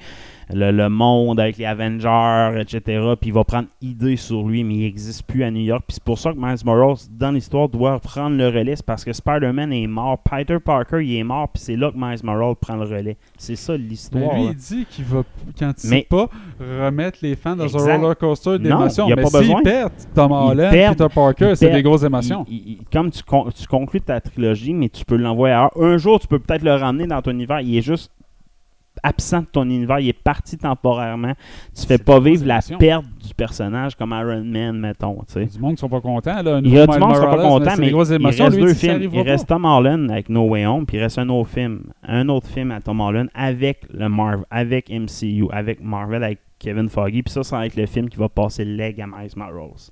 le, le monde avec les Avengers, etc. Puis il va prendre idée sur lui, mais il n'existe plus à New York. Puis c'est pour ça que Miles Morales, dans l'histoire, doit prendre le relais. C'est parce que Spider-Man est mort. Peter Parker, il est mort, puis c'est là que Miles Morales prend le relais. C'est ça Mais l'histoire. lui, là. il dit qu'il va qu'il anticipe Mais- pas remettre les fans dans Exact. un roller coaster d'émotions. il Mais pas s'ils perdent Tom Holland, Peter Parker, c'est des grosses émotions. Il- il- comme tu, con- tu conclus ta trilogie, mais tu peux l'envoyer ailleurs. Un jour, tu peux peut-être le ramener dans ton univers. Il est juste absent de ton univers. Il est parti temporairement. Tu fais pas vivre la perte du personnage comme Iron Man, mettons. tu sais. Il y a du monde qui sont pas contents. Là. Il y a du monde qui sera pas Morales, content, c'est mais il reste deux films. Il reste Tom Holland avec No Way Home, puis il reste un autre film. Un autre film à Tom Holland avec le Marvel, avec MCU, avec Marvel, avec Kevin Foggy. Puis ça, ça va être le film qui va passer le leg à Miles Morales.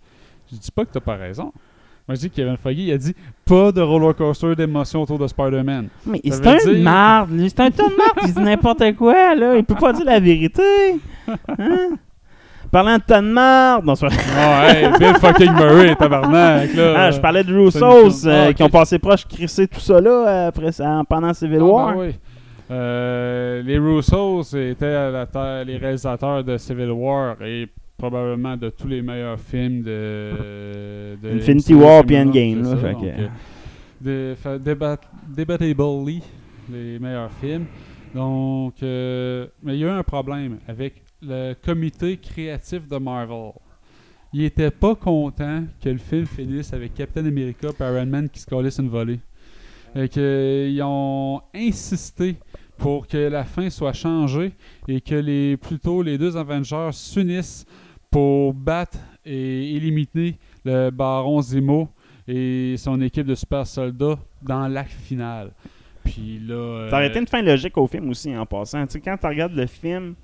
Je dis pas que t'as pas raison. Moi, je dis Kevin Feige, il a dit pas de roller coaster d'émotions autour de Spider-Man. Mais c'est un dire- marde, lui. C'est un tas de marde. Il dit n'importe quoi, là. Il peut pas dire la vérité. Hein? Parlant de tas de marde. Non, c'est Oh, hey, Bill fucking Murray, tabarnak, là. Ah, je parlais de Russos euh, Ah, qui ont passé proche crisser tout ça là euh, après, pendant Civil Ah, War. ben oui. Euh, les Russos étaient à la tête- les réalisateurs de Civil War et probablement de tous les meilleurs films de, de Infinity War puis Endgame. là, fait que- euh, débat- les meilleurs films. Donc, euh, mais il y a eu un problème avec le comité créatif de Marvel. Il était pas content que le film finisse avec Captain America et Iron Man qui se collissent une volée. Et ont insisté pour que la fin soit changée et que les plutôt les deux Avengers s'unissent pour battre et éliminer le Baron Zemo et son équipe de super soldats dans l'acte final. Puis là. euh, Ça aurait été une fin logique au film aussi en passant. Tu sais, quand tu regardes le film,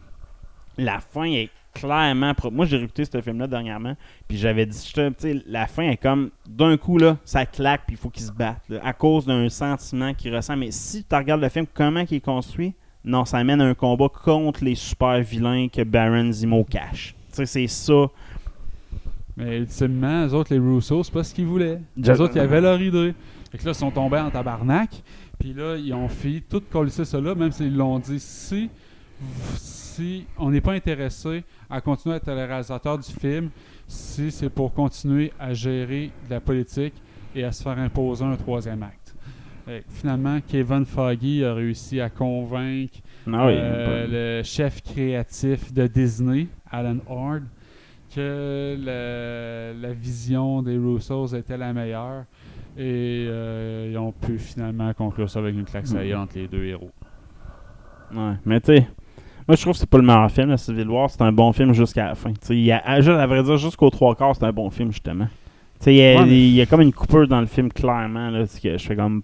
la fin est clairement. Moi, j'ai réécouté ce film-là dernièrement, puis j'avais dit, tu sais, la fin est comme d'un coup, là, ça claque, puis il faut qu'ils se battent, là, à cause d'un sentiment qu'ils ressentent. Mais si tu regardes le film, comment il est construit, non, ça amène à un combat contre les super vilains que Baron Zemo cache. Tu sais, c'est ça. Mais ultimement, les autres, les Rousseau, c'est pas ce qu'ils voulaient. Les autres, ils avaient leur idée. Fait que là, ils sont tombés en tabarnak. Puis là, ils ont fait tout coller ça là, même s'ils l'ont dit. Si, si on n'est pas intéressé à continuer à être le réalisateur du film, si c'est pour continuer à gérer de la politique et à se faire imposer un troisième acte. Que finalement, Kevin Foggy a réussi à convaincre Ah oui, euh, le chef créatif de Disney, Alan Hord, que la, la vision des Russos était la meilleure. Et euh, ils ont pu finalement conclure ça avec une claque saillante, les deux héros. Ouais, mais tu sais, moi je trouve que c'est pas le meilleur film, la Civil War, c'est un bon film jusqu'à la fin. Il a, à, vrai dire, jusqu'aux trois quarts, c'est un bon film, justement. Tu sais, il y, a- Ouais, mais- il y a comme une coupure dans le film, clairement, là, que je fais comme...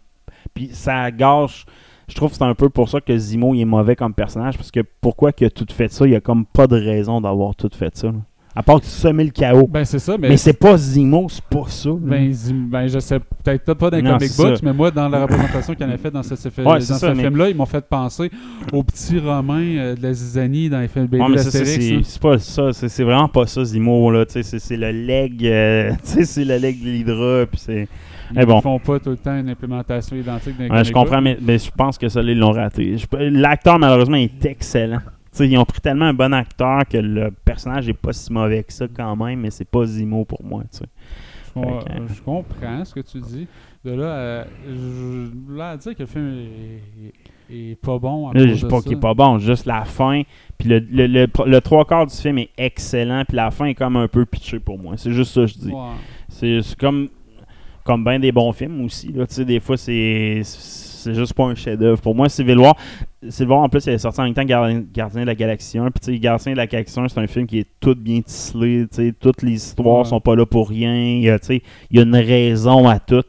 Puis ça gâche... Je trouve que c'est un peu pour ça que Zemo il est mauvais comme personnage, parce que pourquoi qu'il a tout fait ça, il y a comme pas de raison d'avoir tout fait ça. là. À part que tu semais le chaos. Ben, c'est ça, mais. mais c'est pas Zemo, c'est pas ça. Ben, zim- ben, je sais peut-être pas dans les Non, comic c'est books, ça. mais moi, dans la représentation qu'il en a fait dans ce, ce, Ouais, c'est dans ça, ce mais- film-là, ils m'ont fait penser aux petits Romains euh, de la zizanie dans les films Ouais, BD mais c'est ça, d'Astérix. c'est là. c'est pas ça, c'est c'est vraiment pas ça Zemo là, tu sais, c'est c'est le leg, euh, tu sais, c'est le leg de l'Hydra, puis c'est... Ils Mais bon. font pas tout le temps une implémentation identique les Ouais, je comprends, mais, mais je pense que ça, là, ils l'ont raté. Je- L'acteur, malheureusement, est excellent. Ils ont pris tellement un bon acteur que le personnage est pas si mauvais que ça quand même, mais c'est pas Zemo pour moi. Je, que- je comprends ce que tu dis. De là à, je- là à dire que le film est, est- est pas bon. À Là, je dis pas qu'il est pas bon, juste la fin, puis le, le, le, le trois quarts du film est excellent, puis la fin est comme un peu pitché pour moi. C'est juste ça que je dis. Ouais. C'est comme. Comme bien des bons films aussi. Là, des fois, c'est c'est juste pas un chef-d'œuvre. Pour moi, Civil War, Civil War, en plus, il est sorti en même temps que Gardien, de la Galaxie 1. Puis, tu sais, Gardien de la Galaxie 1, c'est un film qui est tout bien tisselé. Toutes les histoires Ouais. sont pas là pour rien. Il y a, il y a une raison à tout.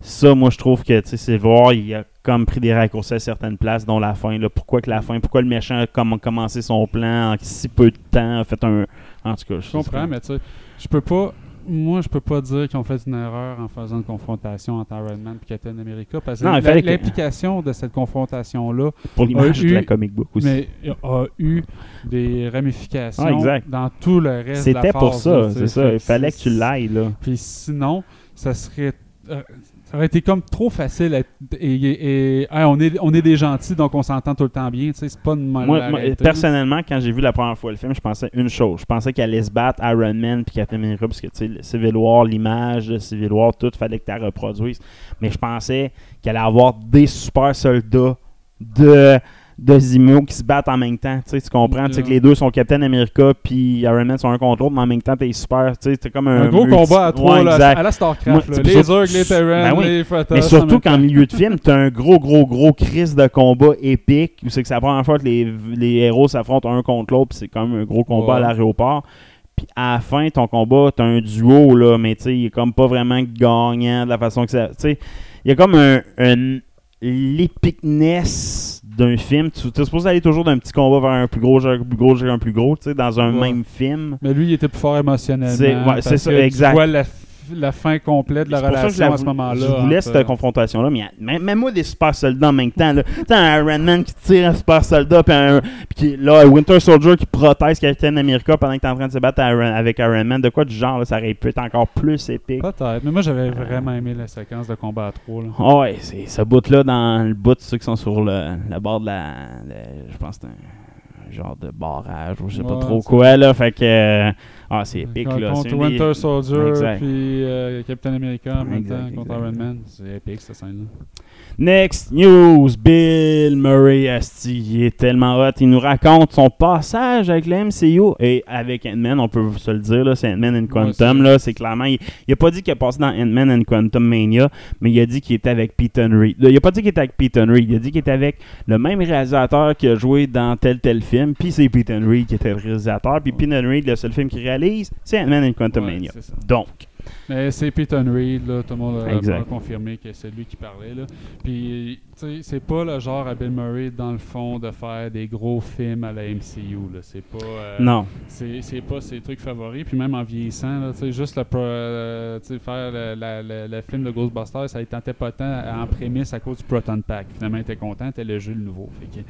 Ça, moi, je trouve que, Civil War, il a comme pris des raccourcis à certaines places, dont la fin. Là. Pourquoi que la fin? Pourquoi le méchant a comme- commencé son plan en si peu de temps a fait un. En tout cas, Je comprends, mais tu sais, je peux pas. Moi, je peux pas dire qu'ils ont fait une erreur en faisant une confrontation entre Iron Man et Captain America parce que Non, l'implication de cette confrontation-là Pour l'image a de la eu- comic book aussi. mais a eu des ramifications Ah, exact. dans tout le reste de la C'était pour phase, ça, c'est ça. Il fallait que tu l'ailles, là. Puis sinon, ça serait. euh, ça aurait été comme trop facile. à- et, et- et- hey, on, est, on est des gentils, donc on s'entend tout le temps bien. C'est pas une mal Moi, moi, personnellement, quand j'ai vu la première fois le film, je pensais une chose. Je pensais qu'elle allait se battre Iron Man puis Captain America parce que tu sais, le Civil War, l'image de Civil War, tout, fallait que tu la reproduises. Mais je pensais qu'elle allait avoir des super soldats de de Zemo qui se battent en même temps. Tu comprends? Que les deux sont Captain America puis Iron Man sont un contre l'autre, mais en même temps, t'es super. Tu sais, c'est comme un. Un gros multi- combat à trois, Ouais, là, à la StarCraft. Moi, là. c'est Les ça- les Ben oui. les. Mais surtout qu'en milieu de film, t'as un gros, gros, gros crise de combat épique où c'est que c'est la première fois que les, les héros s'affrontent un contre l'autre, c'est même un gros combat Ouais. à l'aéroport. Puis à la fin, ton combat, t'as un duo, là, mais tu sais, il est comme pas vraiment gagnant de la façon que ça. Tu sais, il y a comme un. un l'épicness d'un film. Tu es supposé aller toujours d'un petit combat vers un plus gros, vers un plus gros, vers un plus gros, tu sais, dans un Ouais. même film. Mais lui, il était plus fort émotionnellement. C'est- ouais, ça, que exact. Tu vois la, la fin complète de la ça que relation la à ce moment-là. Je voulais entre- cette confrontation-là, mais même, même moi, des super soldats en même temps. Sais, un Iron Man qui tire un super soldat, puis un- puis là, un Winter Soldier qui protège Captain America pendant qu'il est en train de se battre avec Iron Man. De quoi du genre, là, ça aurait pu être encore plus épique. Peut-être. Mais moi, j'avais vraiment aimé la séquence de combat à trois. Là. Ah ouais, c'est ce bout-là dans le bout de ceux qui sont sur le, le bord de la. je pense que c'est un genre de barrage ou je sais pas trop quoi là. Fait que. euh, ah, c'est épique là. Contre des- Winter Soldier Exact. puis euh, Captain America en même temps contre. Iron Man. C'est épique cette scène-là. Next news, Bill Murray Asti, il est tellement hot. Il nous raconte son passage avec le MCU et avec Ant-Man, on peut se le dire, là, c'est Ant-Man and Quantum. c'est- là, c'est clairement, il, il a pas dit qu'il a passé dans Ant-Man and Quantum Mania, mais il a dit qu'il était avec Pete Reed. Il a pas dit qu'il était avec Pete Reed, il a dit qu'il était avec le même réalisateur qui a joué dans tel tel film, puis c'est Pete Reed qui était le réalisateur, puis Pete Reed, le seul film qu'il réalise, c'est Ant-Man and Quantum Mania. Donc, Mais c'est Peyton Reed, là, tout le monde a confirmé que c'est lui qui parlait. Là. Puis, tu sais, c'est pas le genre à Bill Murray, dans le fond, de faire des gros films à la MCU. Là. C'est pas. euh, non. C'est c'est pas ses trucs favoris. Puis même en vieillissant, là, tu sais, juste le, euh, faire le, la- le- le film de Ghostbusters, ça tentait pas tant en prémisse à cause du Proton Pack. Finalement, il était content, c'était le jeu le nouveau. Fait que,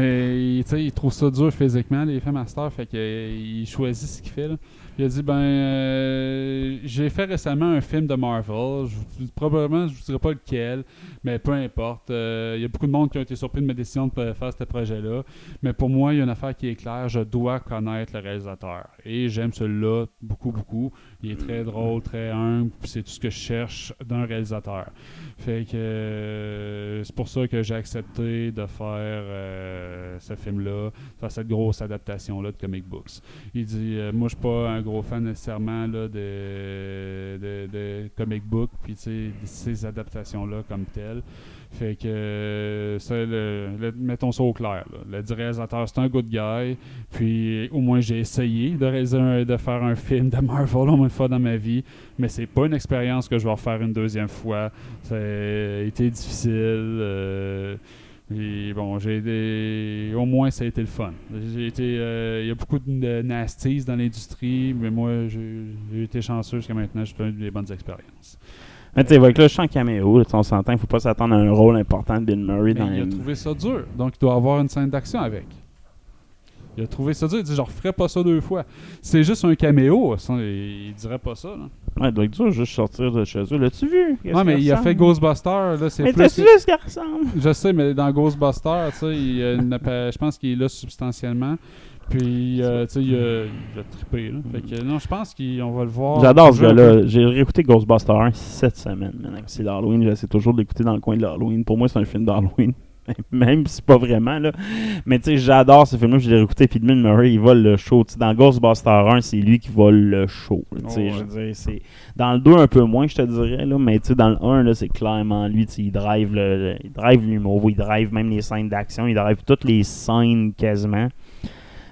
euh, il, trouve ça dur physiquement, les films à fait que, euh, il choisit ce qu'il fait. là. Il a dit ben euh, j'ai fait récément un film de Marvel. Probablement je vous dirai pas lequel, mais peu importe. Euh, Il y a beaucoup de monde qui ont été surpris de ma décision de faire ce projet-là. Mais pour moi, il y a une affaire qui est claire, je dois connaître le réalisateur. Et j'aime celui-là beaucoup, beaucoup. Il est très drôle, très humble, c'est tout ce que je cherche d'un réalisateur. Fait que euh, c'est pour ça que j'ai accepté de faire ce film-là, faire cette grosse adaptation-là de comic books. Il dit Moi, je suis pas un gros fan nécessairement là, de, de, de comic book, puis ces adaptations-là comme telles. Fait que, euh, ça, le, mettons ça au clair. Le réalisateur, c'est un good guy. Puis, au moins, j'ai essayé de faire un film de Marvel au moins une fois dans ma vie. Mais c'est pas une expérience que je vais refaire une deuxième fois. Ça a été difficile. euh, et bon, j'ai au moins ça a été le fun. J'ai été, euh, il y a beaucoup de nasties dans l'industrie, mais moi j'ai été chanceux jusqu'à maintenant. J'ai eu des bonnes expériences. Mais tu sais, avec le champ caméo, là, tu sais, on s'entend, il faut pas s'attendre à un rôle important de Bill Murray Mais dans il a trouvé ça dur, donc il doit avoir une scène d'action avec. Il a trouvé ça dur, il dit je referai pas ça deux fois. C'est juste un caméo, ça, il, il dirait pas ça. Là. Ouais, il doit être dur juste sortir de chez eux. L'as-tu vu? Ouais, mais il a fait? Ghostbusters, là, c'est Mais plus. t'as-tu vu ce qu'il ressemble? Je sais, mais dans Ghostbusters, tu sais, il y a une appa- je pense qu'il est là substantiellement. Puis, euh, tu sais, il a, il a trippé. Là. Fait que, non, je pense qu'on va le voir. J'adore ce gars-là. J'ai réécouté Ghostbusters 1 cette semaine. Maintenant que c'est l'Halloween, j'essaie toujours de l'écouter dans le coin de l'Halloween. Pour moi, c'est un film d'Halloween. même si pas vraiment, là. Mais tu sais, j'adore ce film-là, je l'ai réécouté, puis Murray, il vole le show. Dans Ghostbuster 1, c'est lui qui vole le show. là, tu sais, Oh, ouais. je veux dire, c'est... Dans le 2, un peu moins, je te dirais, là, mais tu sais, dans le 1, là, c'est clairement lui, il drive le- il drive l'humour, il drive même les scènes d'action, il drive toutes les scènes quasiment.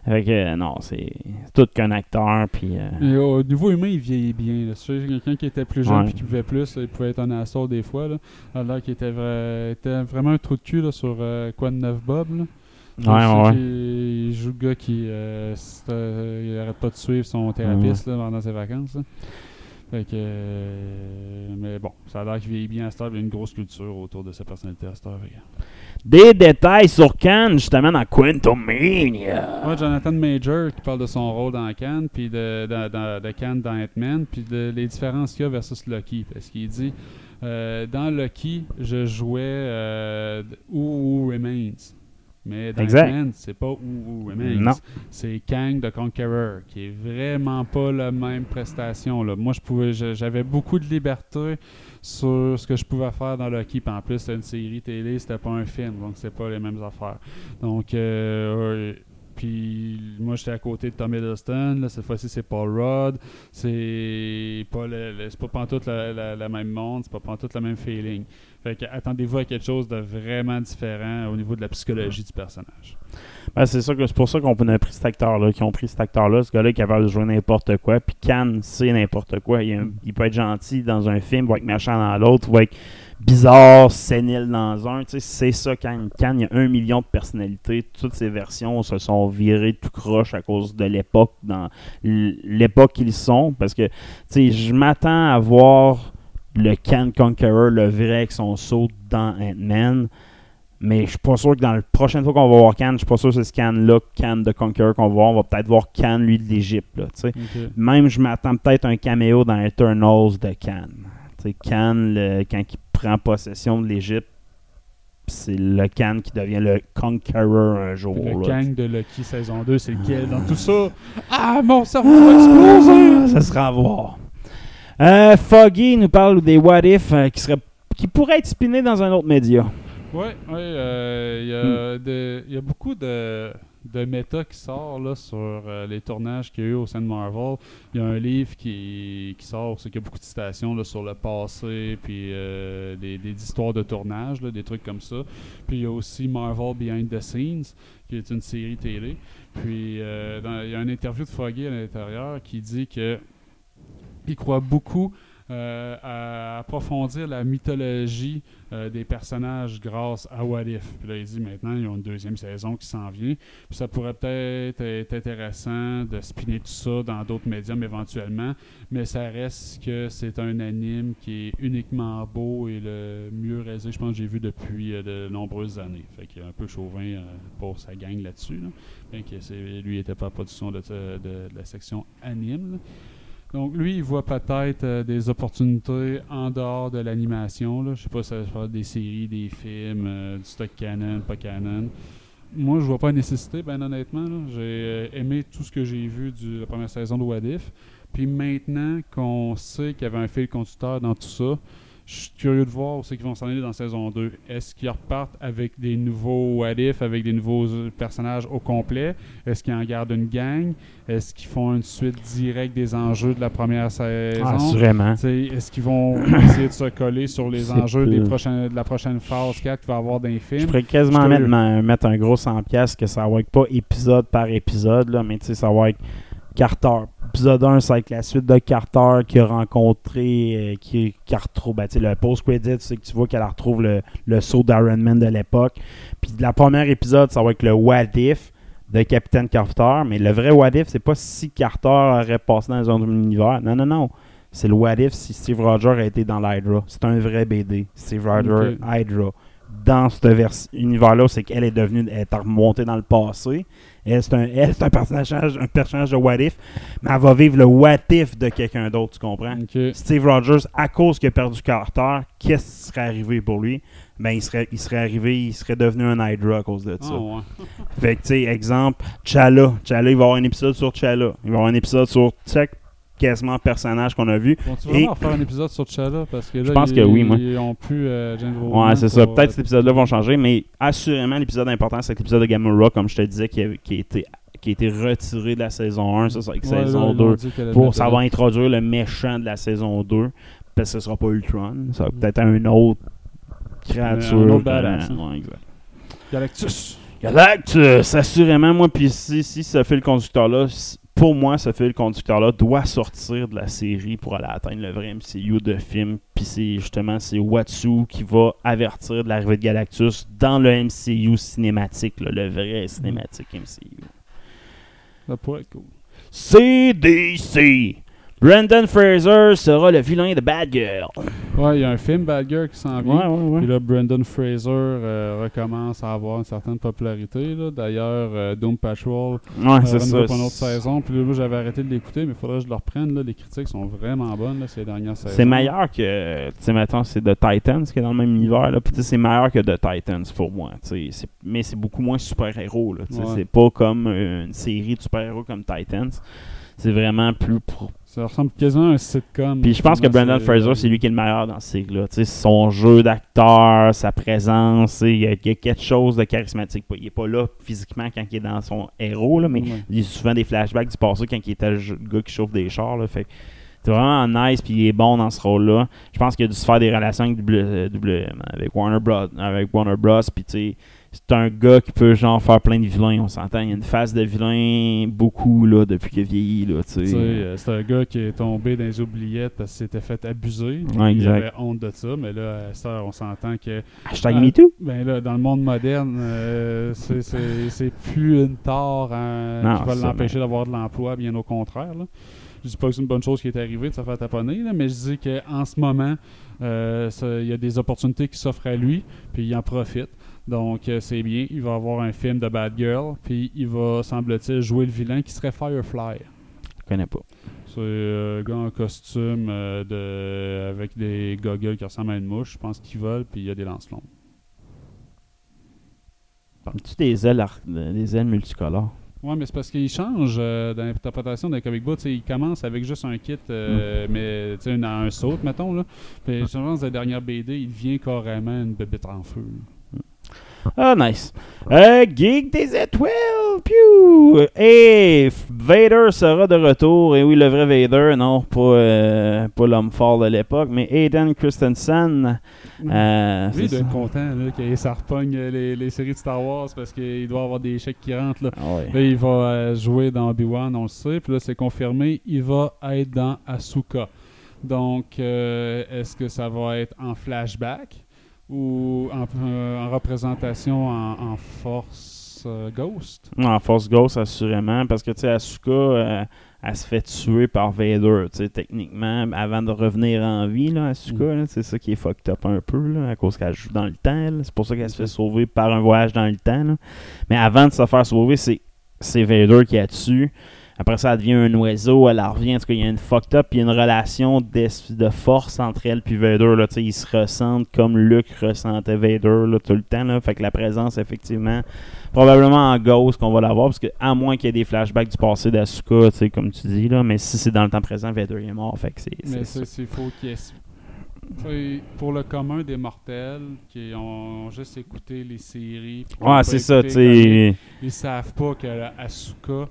Fait que, euh, non, c'est tout qu'un acteur, puis... euh, Et au niveau humain, il vieillit bien. C'est quelqu'un qui était plus jeune Ouais. et qui pouvait plus, il pouvait être un assaut des fois. Là. Alors qu'il était, vra- était vraiment un trou de cul là, sur euh, Quoi de neuf Bob. Là. Ouais, ouais, ouais. Il joue le gars qui euh, euh, il arrête pas de suivre son thérapeute là, pendant ses vacances. là. Fait que, euh, mais bon, ça a l'air qu'il vieillit bien à heure. Il y a une grosse culture autour de sa personnalité à que- Des détails sur Cannes, justement, dans Quantumania. Ouais, Jonathan Major qui parle de son rôle dans Cannes, puis de, de, de, de Cannes dans Ant-Man, puis de les différences qu'il y a versus Lucky. Parce qu'il dit euh, dans Lucky, je jouais euh, Who Remains. Mais dans c'est pas. Non. C'est Kang the Conqueror, qui est vraiment pas la même prestation. Là. Moi, je pouvais, j'avais beaucoup de liberté sur ce que je pouvais faire dans. Puis en plus, c'était une série télé, c'était pas un film, donc c'est pas les mêmes affaires. Donc, euh, puis moi, j'étais à côté de Tom Hiddleston. Là, cette fois-ci, c'est Paul Rudd. C'est pas le, le- c'est pas pantoute la, la, la même monde, c'est pas pantoute le même feeling. Fait que attendez-vous à quelque chose de vraiment différent au niveau de la psychologie du personnage. Ben, c'est ça que c'est pour ça qu'on a pris cet acteur-là, ont pris cet acteur-là, ce gars-là qui capable de jouer n'importe quoi. Puis Cannes, c'est n'importe quoi. Il, un- il peut être gentil dans un film, va être méchant dans l'autre, va être bizarre, sénile dans un. C'est ça, Cannes. Cannes, il y a un million de personnalités. Toutes ces versions se sont virées tout croche à cause de l'époque, dans l'époque qu'ils sont. Parce que, tu sais, je m'attends à voir le Can Conqueror, le vrai avec son saut dans Ant-Man. Mais je suis pas sûr que dans la prochaine fois qu'on va voir Cannes, je suis pas sûr que c'est ce Cannes-là, Cannes de Conqueror qu'on va voir. On va peut-être voir Cannes, lui, de l'Égypte. Même, je m'attends peut-être un caméo dans Eternals de sais, Cannes, le- quand il prend possession de l'Égypte, c'est le Cannes qui devient le Conqueror un jour. Le là, Kang de Lucky saison 2, c'est lequel dans tout ça? Ah, mon cerveau va exploser! Ah, ça sera à voir. Euh, Foggy nous parle des What If euh, qui, seraient- qui pourraient être spinés dans un autre média. Oui, euh, il y, a de- il y a beaucoup de, de méta qui sort là, sur euh, les tournages qu'il y a eu au sein de Marvel. Il y a un livre qui, qui sort, c'est qu'il y a beaucoup de citations là, sur le passé, puis euh, des, des histoires de tournage, là, des trucs comme ça. Puis il y a aussi Marvel Behind the Scenes, qui est une série télé. Puis euh, dans- il y a une interview de Foggy à l'intérieur qui dit que il croit beaucoup euh, à approfondir la mythologie euh, des personnages grâce à What If. Puis là, il dit maintenant, ils ont une deuxième saison qui s'en vient. Puis ça pourrait peut-être être intéressant de spinner tout ça dans d'autres médiums éventuellement, mais ça reste que c'est un anime qui est uniquement beau et le mieux réalisé, je pense, que j'ai vu depuis euh, de nombreuses années. Fait qu'il est un peu chauvin pour sa gang là-dessus. Là. Fait que lui, il était pas en production de, la section anime. Donc lui, il voit peut-être euh, des opportunités en dehors de l'animation. Je sais pas si ça va des séries, des films, euh, du stock canon, pas canon. Moi, je vois pas la nécessité, ben honnêtement. J'ai euh, aimé tout ce que j'ai vu de la première saison de What If. Puis maintenant qu'on sait qu'il y avait un fil conducteur dans tout ça, je suis curieux de voir où c'est qu'ils vont s'en aller dans saison 2. Est-ce qu'ils repartent avec des nouveaux What If, avec des nouveaux euh, personnages au complet? Est-ce qu'ils en gardent une gang? Est-ce qu'ils font une suite directe des enjeux de la première saison? Ah, Assurément. T'sais, Est-ce qu'ils vont essayer de se coller sur les enjeux des prochains, de la prochaine phase 4 qu'il va avoir dans les films? Je pourrais quasiment mettre, mettre un gros 100$ piastres que ça va être pas épisode par épisode, là, mais tu sais, ça va être Carter. Épisode 1, ça va être la suite de Carter qui a rencontré, euh, qui, qui retrouve, ben, tu sais, le post-credit, c'est que tu vois qu'elle retrouve le, le saut d'Iron Man de l'époque. Puis la première épisode, ça va être le What If de Capitaine Carter, mais le vrai What If, c'est pas si Carter aurait passé dans un autre univers. Non, non, non. C'est le What If si Steve Rogers a été dans l'Hydra. C'est un vrai BD. Steve Rogers. Hydra. Dans ce vers- univers-là, c'est qu'elle est devenue, elle est remontée dans le passé. Elle, c'est un, elle, c'est un personnage, un personnage de What If, mais elle va vivre le What If de quelqu'un d'autre, tu comprends? Steve Rogers, à cause qu'il a perdu Carter, qu'est-ce qui serait arrivé pour lui? Ben, il serait, il serait arrivé, il serait devenu un Hydra à cause de ça. Ah, ouais. Fait que, tu sais, exemple, Chala. Chala, il va y avoir un épisode sur Chala. Il va y avoir un épisode sur Tech quasiment personnage qu'on a vu. Vont-tu Et- vraiment faire un épisode sur T'Challa? Parce que là, Je pense ils, que oui, moi. Ils ont plus euh, Ouais, c'est ça. Peut-être euh, cet épisode-là vont changer, mais assurément, l'épisode important, c'est l'épisode de Gamora, comme je te disais, qui a, qui a été, qui a été retiré de la saison 1, ça, avec ouais, là, saison ont 2. dit qu'elle allait Pour savoir là. introduire le méchant de la saison 2. Parce que ce sera pas Ultron. Ça va peut-être un autre créature. Un autre badass, hein. ouais, exact. Galactus! Galactus, assurément, moi, puis si, si ce fil conducteur-là, pour moi, ce fil conducteur-là doit sortir de la série pour aller atteindre le vrai MCU de film. Puis c'est justement, c'est Watsu qui va avertir de l'arrivée de Galactus dans le MCU cinématique, là, le vrai cinématique MCU. Ça pourrait être cool. CDC. Brandon Fraser sera le vilain de Bad Girl. Ouais, il y a un film Bad Girl qui s'en vient. Ouais, ouais, ouais. Puis là, Brendan Fraser euh, recommence à avoir une certaine popularité. D'ailleurs, euh, Doom Patrol Ouais, euh, c'est ça. une autre saison. Puis là, moi, j'avais arrêté de l'écouter, mais il faudrait que je le reprenne. Là. Les critiques sont vraiment bonnes là, ces dernières saisons. C'est meilleur que, tu sais, mettons, c'est The Titans qui est dans le même univers, là. Puis, tu sais, c'est meilleur que The Titans pour moi, Mais c'est beaucoup moins super-héros, là. C'est pas comme une série de super-héros comme Titans. C'est vraiment plus. pro- Ça ressemble quasiment à un sitcom. Puis je pense que c'est- Fraser, c'est lui qui est le meilleur dans. Tu sais, son jeu d'acteur, sa présence, il y, a, il y a quelque chose de charismatique. Il est pas là physiquement quand il est dans son héros, là, mais Ouais. il y a souvent des flashbacks du passé quand il était le gars qui chauffe des chars. Là, fait c'est vraiment nice, puis il est bon dans ce rôle-là. Je pense qu'il a dû se faire des relations avec, W- WM, avec Warner Bros. Avec Warner Bros. Puis tu sais, c'est un gars qui peut genre faire plein de vilains, on s'entend. Il y a une phase de vilain beaucoup là, depuis qu'il a vieilli. Là, tu sais. Euh, c'est un gars qui est tombé dans les oubliettes parce qu'il s'était fait abuser. Ouais, il avait honte de ça, mais là, cette heure, on s'entend que Hashtag Ah, MeToo. ben là, dans le monde moderne, euh, c'est- plus une tort hein, Non, qui va ça, l'empêcher d'avoir de l'emploi, bien au contraire. Là. Je dis pas que c'est une bonne chose qui est arrivée de se faire taponner, là, mais je dis qu'en ce moment, euh, ça- il y a des opportunités qui s'offrent à lui, puis il en profite. Donc euh, c'est bien, il va avoir un film de Bad Girl, puis il va, semble-t-il, jouer le vilain qui serait Firefly. Je connais pas. C'est euh, un gars en costume euh, de, avec des goggles qui ressemblent à une mouche. Je pense qu'il vole, puis il y a des lance-longs. As-tu des ailes, des ailes multicolores? Ouais, mais c'est parce qu'il change euh, dans l'interprétation d'un comic book. Tu Il commence avec juste un kit, euh, mais tu sais, un, un saut, mettons. Là. Puis je pense que la dernière BD, il devient carrément une bébête en feu. là. Ah, nice. Euh, Geek des étoiles, piou! Et Vader sera de retour. Et oui, le vrai Vader, non, pas, euh, pas l'homme fort de l'époque, mais Aiden Christensen. Euh, être ça. content là, qu'il ça repogne euh, les, les séries de Star Wars parce qu'il doit avoir des chèques qui rentrent. Là. Ah. Là, il va euh, jouer dans Obi-Wan, on le sait. Puis là, c'est confirmé, il va être dans Asuka. Donc, euh, est-ce que ça va être en flashback? Ou en, euh, en représentation en, en Force euh, Ghost? En Force Ghost, assurément, parce que, tu sais, Asuka, euh, elle se fait tuer par Vader, tu sais, techniquement, avant de revenir en vie, là, Asuka, Mm. c'est ça qui est fucked up un peu, là, à cause qu'elle joue dans le temps, c'est pour ça qu'elle se fait sauver par un voyage dans le temps, là. Mais avant de se faire sauver, c'est, c'est Vader qui a tué. Après ça, elle devient un oiseau, elle en revient. En tout cas, il y a une fucked up, puis il y a une relation de force entre elle puis Vader. Là, ils se ressentent comme Luke ressentait Vader là, tout le temps. Là. Fait que la présence, effectivement, probablement en Ghost qu'on va l'avoir, parce que à moins qu'il y ait des flashbacks du passé d'Asuka, comme tu dis, là, mais si c'est dans le temps présent, Vader est mort. Fait que c'est, Mais ça. c'est faut qu'il y ait- Tu sais, Pour le commun des mortels qui ont juste écouté les séries. Ouais, c'est ça, tu. Ils savent pas que Asuka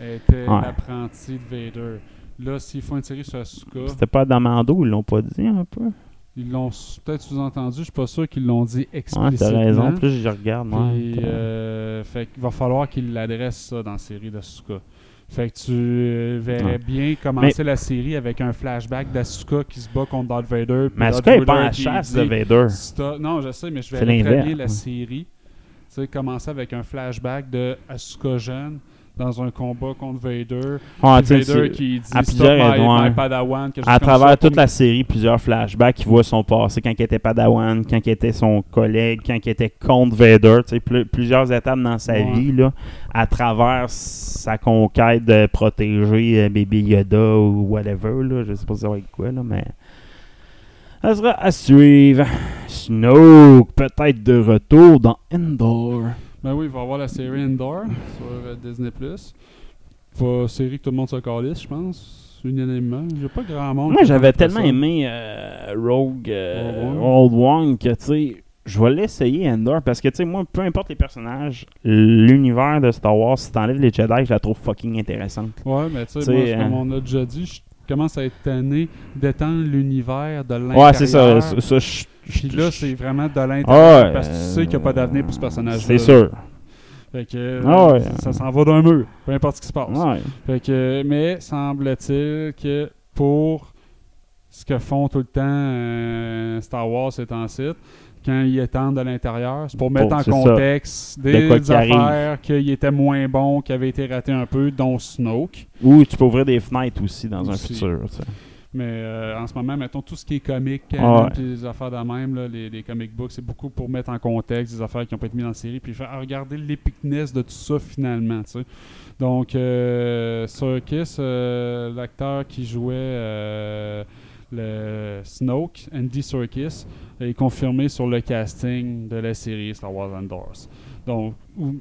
était Ouais. l'apprenti de Vader. Là, s'ils font une série sur Asuka, C'était pas dans Mando, ils l'ont pas dit un peu. ils l'ont peut-être sous-entendu. Je suis pas sûr qu'ils l'ont dit Ouais, explicitement. t'as raison. Plus je regarde. Puis, euh, fait qu'il va falloir qu'il l'adresse ça dans la série d'Asuka. Fait que tu euh, verrais Ouais. bien commencer la série avec un flashback d'Asuka qui se bat contre Darth Vader. Mais Asuka est pas en chasse dit, de Vader. Non, je sais, mais je vais très bien la ouais. série. Tu sais, commencer avec un flashback de Asuka jeune dans un combat contre Vader. Sais, Vader qui dit à Stop plusieurs my, my Padawan. à travers ça, toute la série, plusieurs flashbacks, il voit son passé quand il était Padawan, quand il était son collègue, quand il était contre Vader, tu sais, pl- plusieurs étapes dans sa Ouais. vie, là, à travers sa conquête de protéger euh, Baby Yoda ou whatever, là, je sais pas si ça va être quoi, là, mais ça sera à suivre. Snoke, peut-être de retour dans Endor. Ben oui, il va y avoir la série Endor sur euh, Disney+. Pas série que tout le monde se calisse, je pense. unanimement. J'ai pas grand monde. Moi, j'avais a tellement ça. aimé euh, Rogue euh. Old One que, tu sais, je vais l'essayer, Endor, parce que, tu sais, moi, peu importe les personnages, l'univers de Star Wars, si t'enlèves les Jedi, je la trouve fucking intéressante. Ouais, mais tu sais, moi, euh, comme on a déjà dit, je commence à être tanné d'étendre l'univers de l'intérieur. Ouais, c'est ça. ça, je- Puis là, c'est vraiment de l'intérieur Ah parce que tu sais qu'il n'y a pas d'avenir pour ce personnage-là. C'est sûr. Fait que Ah ouais. ça s'en va d'un mur, peu importe ce qui se passe. Ouais. Fait que, mais semble-t-il que pour ce que font tout le temps euh, Star Wars ces temps-ci, quand ils étendent de l'intérieur, c'est pour mettre en ça. contexte De des affaires qui étaient moins bons, qui avaient été ratés un peu, dont Snoke. Ou tu peux ouvrir des fenêtres aussi dans un futur. tu sais. Mais euh, en ce moment, mettons tout ce qui est comique, Ah canon, ouais. puis les affaires de même, là, les, les comic books, c'est beaucoup pour mettre en contexte des affaires qui n'ont pas été mises dans la série, puis faire ah, regarder l'épicness de tout ça finalement. tu sais. Donc, euh, Serkis, euh, l'acteur qui jouait euh, le Snoke, Andy Serkis, est confirmé sur le casting de la série Star Wars Andor. Donc,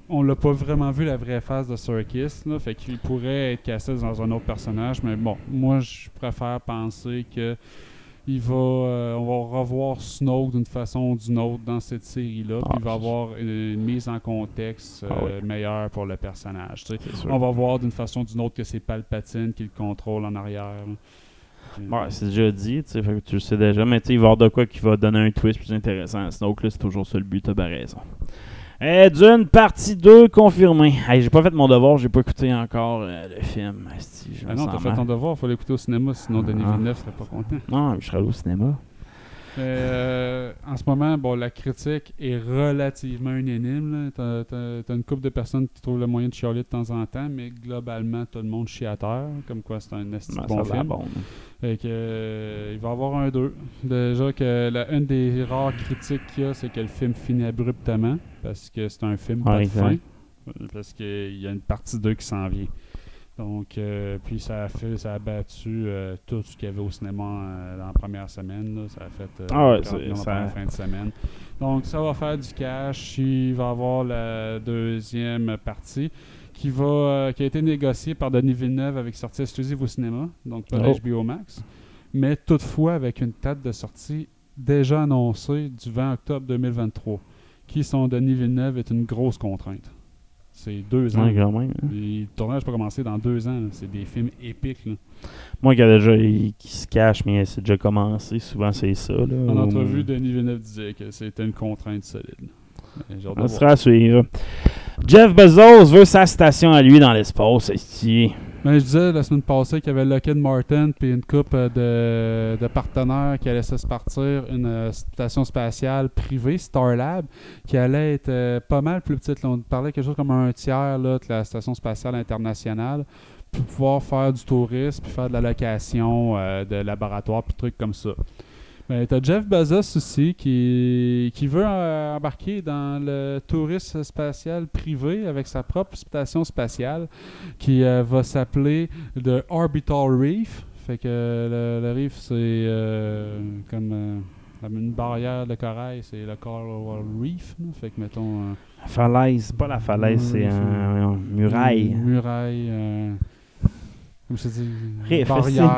on l'a pas vraiment vu la vraie face de Serkis, là, fait qu'il pourrait être cassé dans un autre personnage, mais bon, moi je préfère penser que il va, euh, on va revoir Snoke d'une façon ou d'une autre dans cette série-là, puis Ah, il va avoir une, une mise en contexte euh, Ah oui. meilleure pour le personnage. tu sais. On va voir d'une façon ou d'une autre que c'est Palpatine qui le contrôle en arrière. Puis, Ouais, c'est déjà dit, tu sais, tu le sais déjà, mais tu il va y avoir de quoi qui va donner un twist plus intéressant à Snoke, là, c'est toujours ça le but, t'as bien raison. Eh, Dune, partie 2 confirmée. Hey, j'ai pas fait mon devoir, j'ai pas écouté encore euh, le film. Asti, je me Ah non, t'as fait mal. ton devoir, faut l'écouter au cinéma, sinon Denis Ah. Villeneuve serait pas content. Non, je serais allé au cinéma. Euh, en ce moment, bon, la critique est relativement unanime. T'as, t'as une couple de personnes qui trouvent le moyen de chialer de temps en temps, mais globalement, tout le monde chie à terre, comme quoi c'est un Ben, bon film. bon. Fait que, euh, il va y avoir un 2. Déjà que la, une des rares critiques qu'il y a, c'est que le film finit abruptement, parce que c'est un film pas Ouais, de fin. Parce qu'il y a une partie 2 qui s'en vient. Donc, euh, puis ça a fait, ça a battu euh, tout ce qu'il y avait au cinéma euh, dans la première semaine. là. Ça a fait euh, Ah ouais, 40 c'est- millions la ça- première fin de semaine. Donc, ça va faire du cash. Il va y avoir la deuxième partie qui, va, qui a été négociée par Denis Villeneuve avec sortie exclusive au cinéma, donc pas Oh. HBO Max, mais toutefois avec une date de sortie déjà annoncée du 20 octobre 2023, qui, son Denis Villeneuve, est une grosse contrainte. C'est deux ans. Ouais, quand même. hein. Le tournage peut commencer dans deux ans. C'est des films épiques. là. Moi qui, a déjà, il- qui se cache, mais c'est déjà commencé, souvent c'est ça. Là, En Ou- entrevue, Denis Villeneuve disait que c'était une contrainte solide. Voir. sera à suivre. Jeff Bezos veut sa station à lui dans l'espace. esti. Mais je disais la semaine passée qu'il y avait Lockheed Martin puis une couple euh, de, partenaires qui allaient se partir une euh, station spatiale privée, Starlab, qui allait être euh, pas mal plus petite. on parlait quelque chose comme un tiers de la station spatiale internationale pour pouvoir faire du tourisme puis faire de la location de laboratoires puis trucs comme ça. Mais t'as Jeff Bezos aussi qui, qui veut euh, embarquer dans le tourisme spatial privé avec sa propre station spatiale qui euh, va s'appeler The Orbital Reef. Fait que le, le reef, c'est euh, comme, euh, comme une barrière de corail, c'est le Coral Reef. là. Fait que mettons. La falaise, pas la falaise, c'est un, un muraille. Une muraille. comme je dis, Riff, barrière.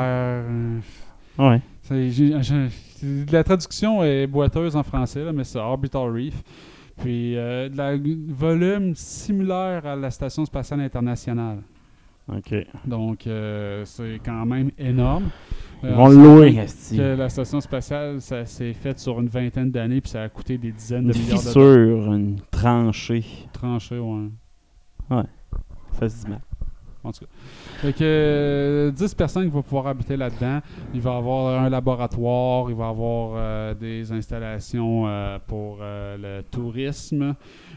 Ouais. La traduction est boiteuse en français, là, mais c'est Orbital Reef. Puis, euh, de la volume similaire à la Station spatiale internationale. Ok. Donc, euh, c'est quand même énorme. Ils Euh, vont on le sait louer, que la station spatiale, ça s'est fait sur une vingtaine d'années, puis ça a coûté des dizaines Une de milliards de fissure, une tranchée. tranchées. Ouais. Ça se dit mal. En tout cas. Fait que euh, 10 personnes qui vont pouvoir habiter là-dedans. Il va y avoir un laboratoire, il va y avoir euh, des installations euh, pour euh, le tourisme.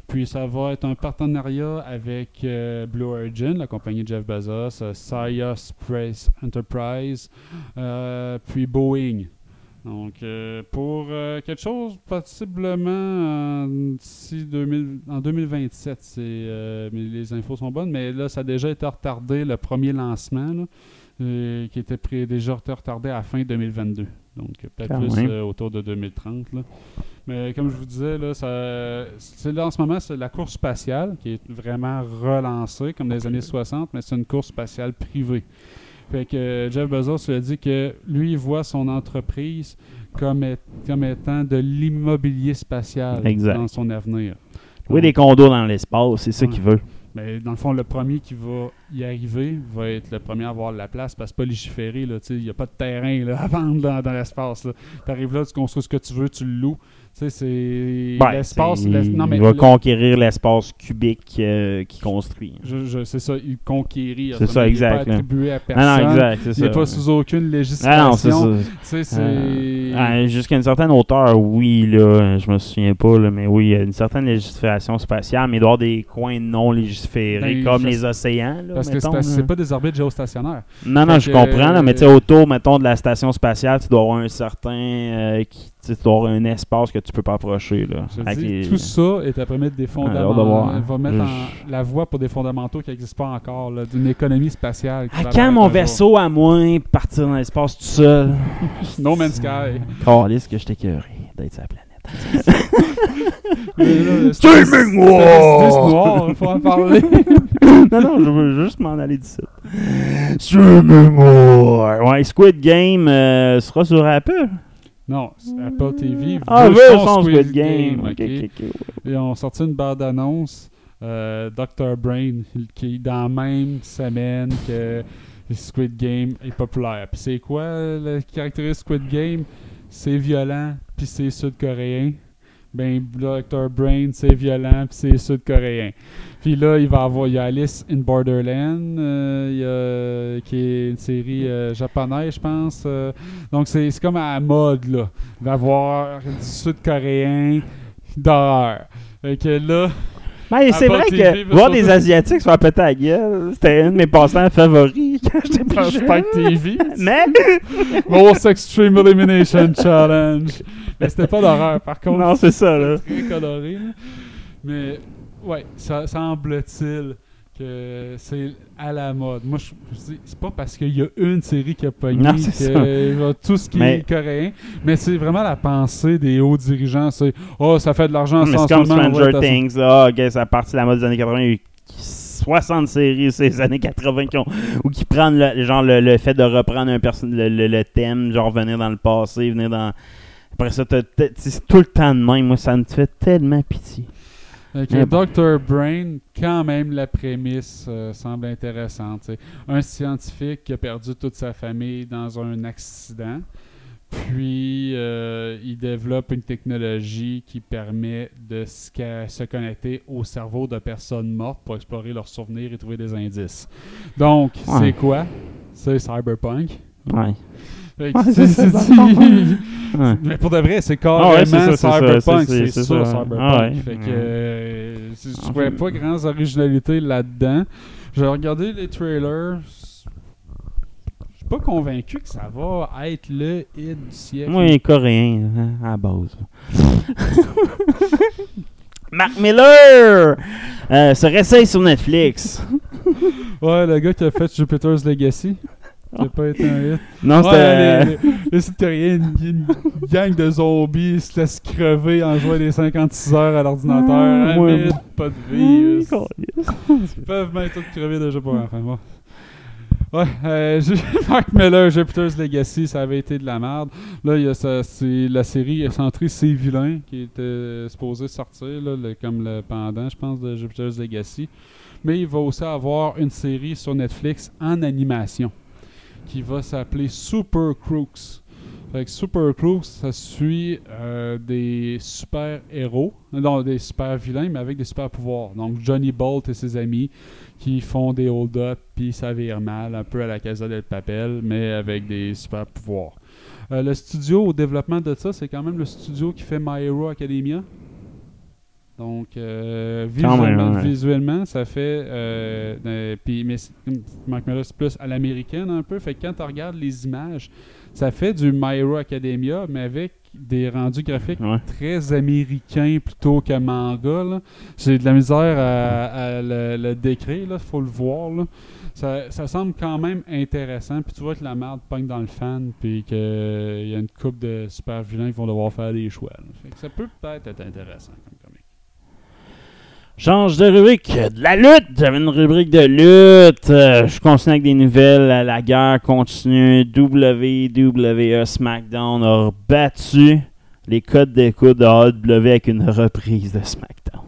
Puis ça va être un partenariat avec euh, Blue Origin, la compagnie de Jeff Bezos, euh, Saya Space Enterprise, euh, puis Boeing. Donc, euh, pour euh, quelque chose possiblement euh, 2000 en 2027, c'est, euh, mais les infos sont bonnes, mais là, ça a déjà été retardé, le premier lancement, là, qui était pré- déjà retardé à fin 2022. Donc, peut-être plus autour de 2030. là. Mais comme je vous disais, là, ça, c'est, là, en ce moment, c'est la course spatiale qui est vraiment relancée, comme dans les années 60, mais c'est une course spatiale privée. Fait que Jeff Bezos lui a dit que lui, il voit son entreprise comme, est- comme étant de l'immobilier spatial Exact. dans son avenir. Oui, des condos dans l'espace, c'est ça Ouais. qu'il veut. Mais dans le fond, le premier qui va y arriver va être le premier à avoir la place parce que pas légiféré. Il n'y a pas de terrain là, à vendre dans, dans l'espace. Tu arrives là, tu construis ce que tu veux, tu le loues. Tu sais, c'est Ouais, l'espace. non, mais il va le- conquérir l'espace cubique euh, qu'il construit. je- je- c'est ça, il conquérir. C'est ça, mais il exact, pas attribué à Ah personne. non, exact, c'est Il n'est pas sous aucune législation. Ah c'est ça. Euh, ah, Jusqu'à une certaine hauteur, oui, là, je me souviens pas, là, mais oui, il y a une certaine législation spatiale, mais il doit y avoir des coins non légiférés, Ben, comme les océans. Là, parce mettons, que c'est pas des orbites géostationnaires. Non, non, Fait je comprends, mais tu sais, autour, mettons, de la station spatiale, tu dois avoir un certain. euh, qui- tu avoir un espace que tu peux pas approcher. Là, Je avec dis, les- Tout ça est après mettre des fondamentaux. va mettre Je- en- la voie pour des fondamentaux qui n'existent pas encore, d'une économie spatiale. qui À quand mon un jour. vaisseau à moi partir dans l'espace tout seul? No Man's Sky. Calisse que je t'écœuré d'être sur la planète. Streaming noir, il faut en parler. non, non, je veux juste m'en aller d'ici. Streaming War. Ouais, Squid Game euh, sera sur Apple. Non, Apple TV. Ah, veut son Squid Game. ok? Ok, ok, ok, ouais. Ils ont sorti une bande-annonce, euh, Dr. Brain, qui est dans la même semaine que Squid Game est populaire. Puis c'est quoi le caractérise Squid Game? C'est violent, puis c'est sud-coréen. Ben, Dr. Brain, c'est violent, puis c'est sud-coréen. Puis là, il va avoir, il y a Alice in Borderland, euh, y a- qui est une série euh, japonaise, je pense. euh. donc c'est c'est comme à la mode, là, d'avoir du sud-coréen d'horreur. Fait que là, Mais c'est vrai que voir des Asiatiques se faire péter la gueule, c'était un de mes passe-temps favoris quand j'étais plus jeune. Spike TV, Mais Most Extreme Elimination Challenge. Mais c'était pas d'horreur, par contre. non, c'est ça là. très coloré. là. Mais ouais, ça semble-t-il que c'est à la mode. Moi, je, je dis, c'est pas parce qu'il y a une série qui a pogné Non, que va tout ce qui Mais- est coréen, mais c'est vraiment la pensée des hauts dirigeants. C'est oh, ça fait de l'argent sans c'est comme Stranger être à- Things. Ah, ça a parti de la mode des années 80. Il y a eu 60 séries ces années 80 qui ont, ou qui prennent le, genre le, le fait de reprendre un perso- le, le- le thème, genre venir dans le passé, venir dans. Après ça, t'as- t'as- c'est tout le temps de même. Moi, ça me fait tellement pitié. Bon. Dr. Brain, quand même, la prémisse euh, semble intéressante. Un scientifique qui a perdu toute sa famille dans un accident, puis euh, il développe une technologie qui permet de se connecter au cerveau de personnes mortes pour explorer leurs souvenirs et trouver des indices. Donc, Ouais. c'est quoi? C'est Cyberpunk. Ouais. Ouais, c'est- c'est c'est-. Ouais. Mais pour de vrai, c'est Ah carrément ouais, c'est ça, c'est ça, Cyberpunk. c'est- C'est c'est ça, ça. Cyberpunk. Ah ouais. Fait que Ouais. euh, je trouvais pas grandes originalités là-dedans. J'ai regardé les trailers. Je suis pas convaincu que ça va être le hit du siècle. Moi, il est coréen, hein, à la base. Mark Miller euh, se réessaye sur Netflix. Ouais, le gars qui a fait Jupiter's Legacy. A pas été un hit. Non, c'était. les, les, les une, gang de zombies se laissent crever en jouant des 56 heures à l'ordinateur. Ah, pas de vie. Hum, Ils peuvent même tout crever déjà pour enfin bon. Ouais, euh, Mark Miller, Jupiter's Legacy, ça avait été de la merde. Là, il y a la série est centrée C'est Vilain qui était supposée sortir, là, le- comme le pendant, je pense, de Jupiter's Legacy. Mais il va aussi avoir une série sur Netflix en animation qui va s'appeler Super Crooks. Fait que Super Crooks, ça suit euh, des super héros, non des super vilains, mais avec des super pouvoirs. Donc Johnny Bolt et ses amis qui font des hold-up puis ça vire mal, un peu à la Casa del Papel, mais avec des super pouvoirs. Euh, le studio au développement de ça, c'est quand même le studio qui fait My Hero Academia. Donc, euh, même, visuellement, ouais. visuellement, ça fait. euh, euh, puis, mais Mark Miller, c'est plus à l'américaine un peu. Fait que quand tu regardes les images, ça fait du My Hero Academia, mais avec des rendus graphiques Ouais. très américains plutôt que manga. J'ai de la misère à, à le, le décrire, il faut le voir. là. Ça, ça semble quand même intéressant. Puis tu vois que la merde pogne dans le fan, puis qu'il y a une coupe de super vilains qui vont devoir faire des choix. Fait que ça peut peut-être être intéressant comme. Change de rubrique. De la lutte. J'avais une rubrique de lutte. Euh, je continue avec des nouvelles. La guerre continue. WWE SmackDown a battu les codes d'écoute de AEW avec une reprise de SmackDown.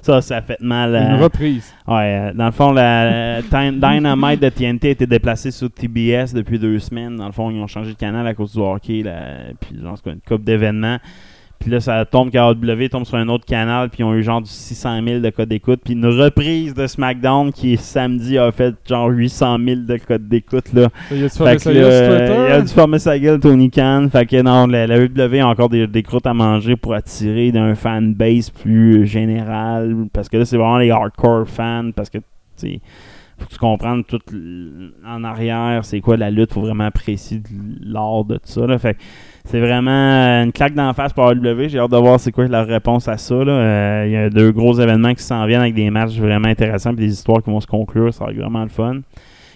Ça, ça a fait mal. Une euh, reprise. Ouais, euh, dans le fond, la, Dynamite de TNT a été déplacé sur TBS depuis deux semaines. Dans le fond, ils ont changé de canal à cause du hockey, là, puis genre, une coupe d'événements. Puis là, ça tombe qu'AW tombe sur un autre canal, puis ils ont eu genre du 600 000 de codes d'écoute. Puis une reprise de SmackDown qui, samedi, a fait genre 800 000 de codes d'écoute, là. Il Fait que il a dû fermer sa gueule, Tony Khan. Fait que non, la, la WWE a encore des, des croûtes à manger pour attirer d'un fanbase plus général. Parce que là, c'est vraiment les hardcore fans. Parce que, tu sais, faut que tu comprennes tout en arrière, c'est quoi la lutte. Faut vraiment apprécier l'art de tout ça. Là. Fait que c'est vraiment euh, une claque d'en face pour AEW. J'ai hâte de voir c'est quoi leur réponse à ça. Euh, Il y a deux gros événements qui s'en viennent avec des matchs vraiment intéressants et des histoires qui vont se conclure. Ça va être vraiment le fun.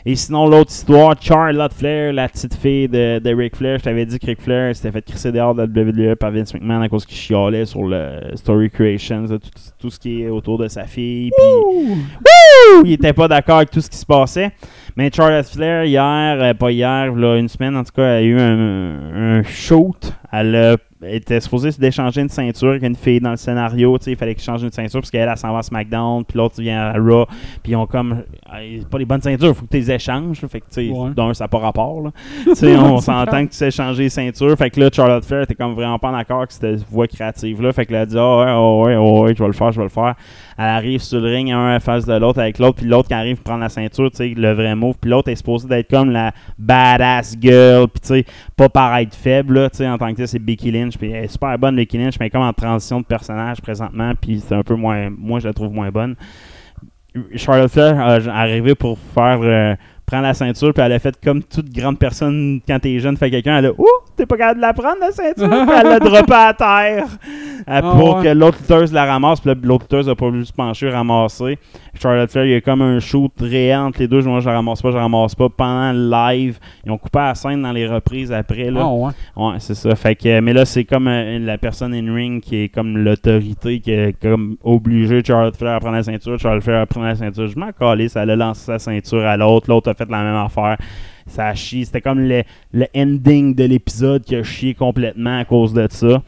Et sinon, l'autre histoire, Charlotte Flair, la petite fille de, de Ric Flair. Je t'avais dit que Ric Flair s'était fait crisser dehors de la WWE par Vince McMahon à cause qu'il chialait sur le Story Creations, tout, tout ce qui est autour de sa fille. Puis, Wouh! il était pas d'accord avec tout ce qui se passait. Mais Charlotte Flair, hier, euh, pas hier, là, une semaine en tout cas, a eu un, un shoot. Elle a- était supposée se d'échanger une ceinture avec une fille dans le scénario. tu sais, Il fallait qu'elle change une ceinture parce qu'elle elle s'en va à SmackDown, puis l'autre vient à Raw. Puis ils ont comme. pas les bonnes ceintures, faut que tu les échanges. là. Fait que, Ouais. d'un, ça n'a pas rapport. Là. Tu sais, on s'entend que tu sais changer les ceintures. Fait que là, Charlotte Flair était comme vraiment pas d'accord avec cette voie créative-là. Fait que là, elle a dit Ah ouais, ah ouais, ah ouais, je vais le faire, je vais le faire. Elle arrive sur le ring, un face de l'autre avec l'autre, puis l'autre qui arrive prendre la ceinture, tu sais, le vrai move. Puis l'autre est supposé d'être comme la badass girl, puis tu sais, pas paraître faible, tu sais, en tant que c'est Becky Lynch. Puis elle est super bonne, Becky Lynch, mais comme en transition de personnage présentement, puis c'est un peu moins. Moi, je la trouve moins bonne. Charlotte Flair est arrivé pour faire. euh, prendre la ceinture, puis elle a fait comme toute grande personne quand t'es jeune, fait quelqu'un, elle a Ouh, t'es pas capable de la prendre la ceinture, puis elle l'a droppé à terre euh, Ah, pour ouais. que l'autre lutteuse la ramasse, puis l'autre lutteuse a pas voulu se pencher, ramasser. Charlotte Flair, il y a comme un shoot réel entre les deux, moi je la ramasse pas, je la ramasse pas. Pendant le live, ils ont coupé la scène dans les reprises après. Là. Ah ouais. Ouais, c'est ça. Fait que, mais là, c'est comme euh, la personne in ring qui est comme l'autorité qui est comme obligée Charlotte Flair à prendre la ceinture. Charlotte Flair à prendre la ceinture. Je m'en calais, ça a lancé sa ceinture à l'autre. L'autre a fait la même affaire. Ça a chié. C'était comme le, le ending de l'épisode qui a chié complètement à cause de ça.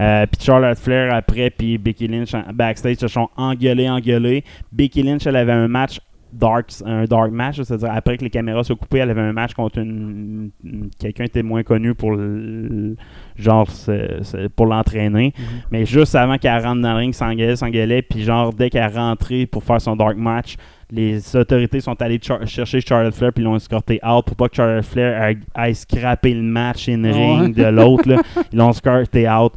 Euh, puis Charlotte Flair après, puis Becky Lynch en- backstage se sont engueulés, engueulés. Becky Lynch, elle avait un match dark, un dark match, c'est-à-dire après que les caméras soient coupées, elle avait un match contre une, une- quelqu'un qui était moins connu pour le, genre c'est- c'est pour l'entraîner. Mais juste avant qu'elle rentre dans le ring, s'engueulait, s'engueulait, puis genre dès qu'elle est rentrée pour faire son dark match, les autorités sont allées char- chercher Charlotte Flair puis l'ont escorté out pour pas que Charlotte Flair aille, scraper le match in ring ouais. de l'autre. là. Ils l'ont escorté out.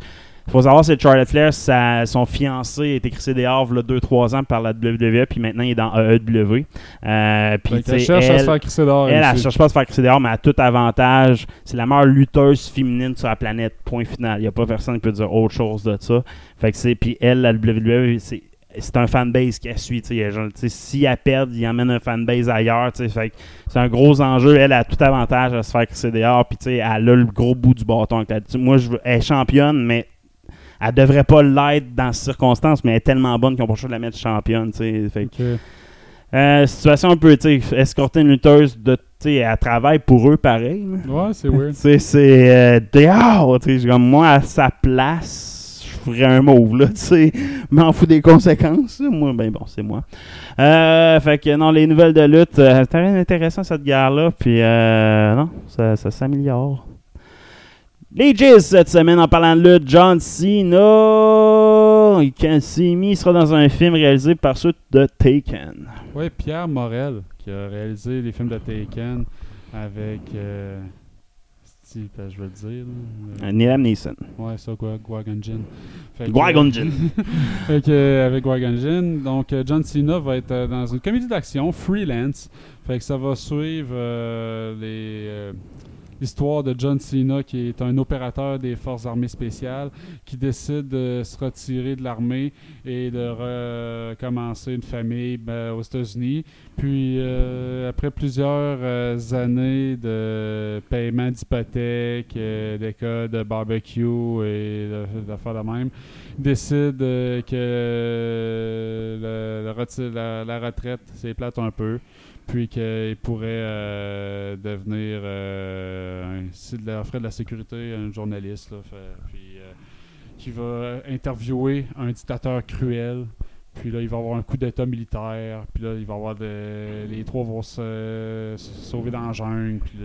Il faut savoir, que Charlotte Flair, sa- son fiancé a été crissé dehors il y a 2-3 ans par la WWE, puis maintenant il est dans AEW. Euh, puis, sais, cherche à se elle- faire crisser dehors. elle, elle aussi. cherche pas à se faire crisser dehors, mais à tout avantage. C'est la meilleure lutteuse féminine sur la planète. Point final. Il n'y a pas personne qui peut dire autre chose de ça. Fait que c'est. Puis elle, la WWE, c'est. C'est un fanbase qu'elle suit. Si elle perd, il emmène un fanbase ailleurs. Fait c'est un gros enjeu. Elle a tout avantage à se faire crisser dehors. Puis elle a le gros bout du bâton. Moi, je veux, elle est championne, mais elle devrait pas l'être dans ces circonstances, mais elle est tellement bonne qu'ils ont pas de la mettre championne. Fait euh, situation un peu, escorter une lutteuse de, tu sais, elle travaille pour eux pareil. là. Ouais, c'est weird. C'est euh, dehors, comme moi, à sa place, ferais un move, là, tu sais, m'en fous des conséquences, moi, ben bon, c'est moi. Euh, fait que, non, les nouvelles de lutte, euh, c'était rien d'intéressant, cette guerre-là, puis, euh, non, ça, s'améliore. Les Jizz, cette semaine, en parlant de lutte, John Cena, il sera dans un film réalisé par ceux de Taken. Ouais, Pierre Morel, qui a réalisé les films de Taken avec. Euh, je vais le dire. Euh, Liam Neeson. Ouais, ça, quoi, Qui-Gon Jinn. Fait que- euh, avec Qui-Gon Jinn, donc euh, John Cena va être euh, dans une comédie d'action freelance. Fait que ça va suivre euh, les, euh, l'histoire de John Cena, qui est un opérateur des forces armées spéciales, qui décide de se retirer de l'armée et de recommencer une famille ben, aux États-Unis. Puis, euh, après plusieurs euh, années de paiement d'hypothèque, euh, d'école de barbecue et de- d'affaires de même, décide euh, que la, retraite, c'est plate un peu puis qu'il pourrait euh, devenir, euh, s'il offrait de la sécurité, un journaliste, là, puis euh, qui va interviewer un dictateur cruel. Puis là, il va avoir un coup d'état militaire. Puis là, il va avoir de- les trois vont se, sauver dans la jungle. Puis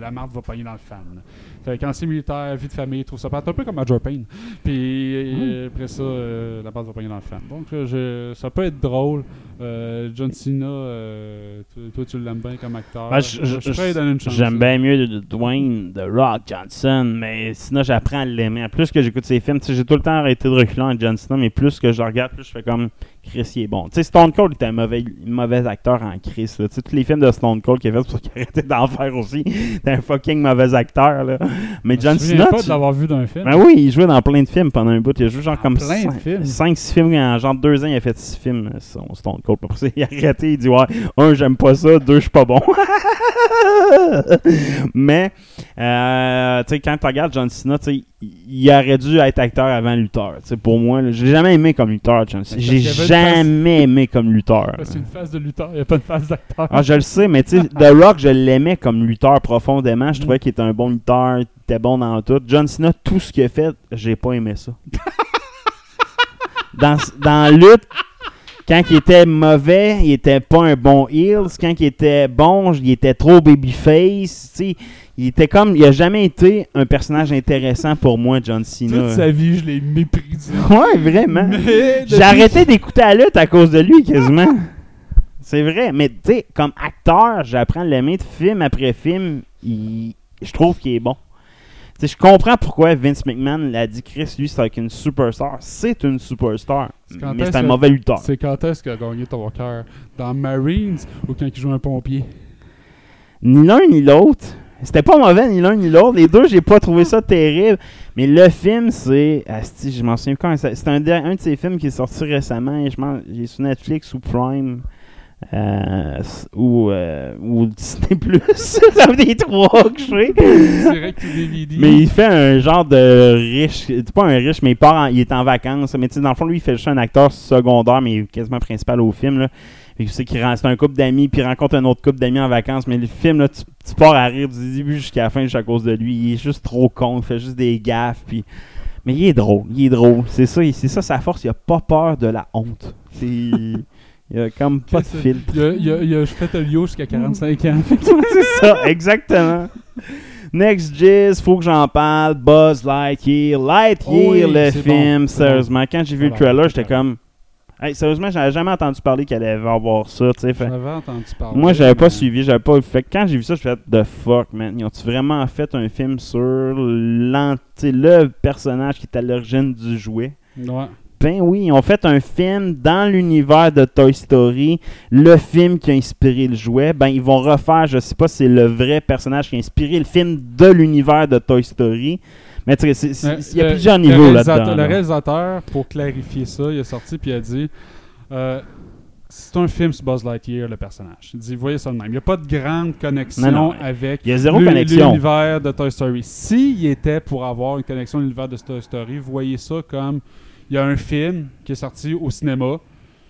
la marde va pogner dans le fan. Fait que ancien militaire, vie de famille, trouve ça plate, un peu comme Major Payne. Puis euh, après ça, euh, la marde va pogner dans le fan. Donc, euh, je- ça peut être drôle. Euh, John Cena, euh, toi, toi, tu l'aimes bien comme acteur. Ben, je- je- suis prêt à lui donner une chance. J'aime bien mieux de, Dwayne, de Rock, Johnson, mais sinon j'apprends à l'aimer. Plus que j'écoute ses films, j'ai tout le temps arrêté de reculer en John Cena, mais plus que je regarde, plus je fais comme Chris, il est bon. Tu sais, Stone Cold était un mauvais, mauvais acteur en Chris. Tu sais, tous les films de Stone Cold qu'il a fait, c'est pour qu'il arrêtait d'en faire aussi. T'es un fucking mauvais acteur, là. Mais John Cena. pas tu- de l'avoir vu d'un film. Ben oui, il jouait dans plein de films pendant un bout. Il a joué genre comme plein de films. 5-6 films. En genre deux ans, il a fait 6 films, euh, son Stone Cold. Après ça, il a arrêté. Il dit Ouais, un, j'aime pas ça. Deux, je suis pas bon. Mais, euh, tu sais, quand tu regardes John Cena, tu sais, il aurait dû être acteur avant lutteur. Pour moi, j'ai jamais aimé comme lutteur, John Cena. Parce J'ai jamais aimé comme lutteur. A une phase de lutteur, il n'y a pas de phase d'acteur. Ah, je le sais, mais tu The Rock, je l'aimais comme lutteur profondément. Je trouvais qu'il était un bon lutteur, il était bon dans tout. John Cena, tout ce qu'il a fait, j'ai pas aimé ça. dans, dans lutte, quand il était mauvais, il était pas un bon heels. Quand il était bon, il était trop babyface. Tu sais, il était comme, il a jamais été un personnage intéressant pour moi, John Cena. Toute sa vie, je l'ai méprisé. Ouais, vraiment. J'ai arrêté d'écouter la lutte à cause de lui, quasiment. C'est vrai, mais tu sais, comme acteur, j'apprends à l'aimer de film après film. il- Je trouve qu'il est bon. Tu sais, je comprends pourquoi Vince McMahon l'a dit Chris, lui, c'est avec une superstar. C'est une superstar. Mais c'est un mauvais lutteur. C'est quand est-ce qu'il a gagné ton cœur? Dans Marines ou quand il joue un pompier? Ni l'un ni l'autre. C'était pas mauvais ni l'un ni l'autre. Les deux, j'ai pas trouvé ça terrible. Mais le film, c'est. Asti, je m'en souviens quand. C'est c'est un, de- un de ces films qui est sorti récemment. et Je m'en- j'ai sur Netflix ou Prime. euh, ou, euh, ou Disney Plus. ça me des trois que j'ai. Ou DVD Mais il fait un genre de riche. C'est pas un riche, mais il part en- il est en vacances. Mais tu sais, dans le fond, lui, il fait juste un acteur secondaire, mais quasiment principal au film. Là. C'est un couple d'amis, puis il rencontre un autre couple d'amis en vacances. Mais le film, là, tu, tu pars à rire du début jusqu'à la fin, juste à cause de lui. Il est juste trop con, il fait juste des gaffes. Puis... Mais il est drôle, il est drôle. C'est ça, c'est ça sa force. Il a pas peur de la honte. C'est. Il a comme pas de filtre. Il a, il a- il a fait un yo jusqu'à 45 ans. c'est ça, exactement. Next Jizz, faut que j'en parle. Buzz Lightyear. Lightyear, Oh oui, le film, bon, sérieusement. Quand j'ai vu le trailer, j'étais comme. Hey, sérieusement, j'avais jamais entendu parler qu'elle allait avoir ça, fait- J'avais entendu parler. Moi, j'avais pas mais- suivi, j'avais pas fait. Quand j'ai vu ça, je fait The fuck, man. Ils ont-tu vraiment fait un film sur le personnage qui est à l'origine du jouet? Ouais. Ben oui, ils ont fait un film dans l'univers de Toy Story, le film qui a inspiré le jouet. Ben ils vont refaire, je sais pas si c'est le vrai personnage qui a inspiré le film de l'univers de Toy Story. Mais tu sais, il y a le- plusieurs le niveaux réalisateur- là-dedans. Le là. réalisateur, pour clarifier ça, il est sorti puis il a dit euh, c'est un film sur Buzz Lightyear, le personnage. Il dit voyez ça de même. Il n'y a pas de grande connexion Non, non. avec l'univers de Toy Story. S'il était pour avoir une connexion à l'univers de Toy Story, voyez ça comme il y a un film qui est sorti au cinéma,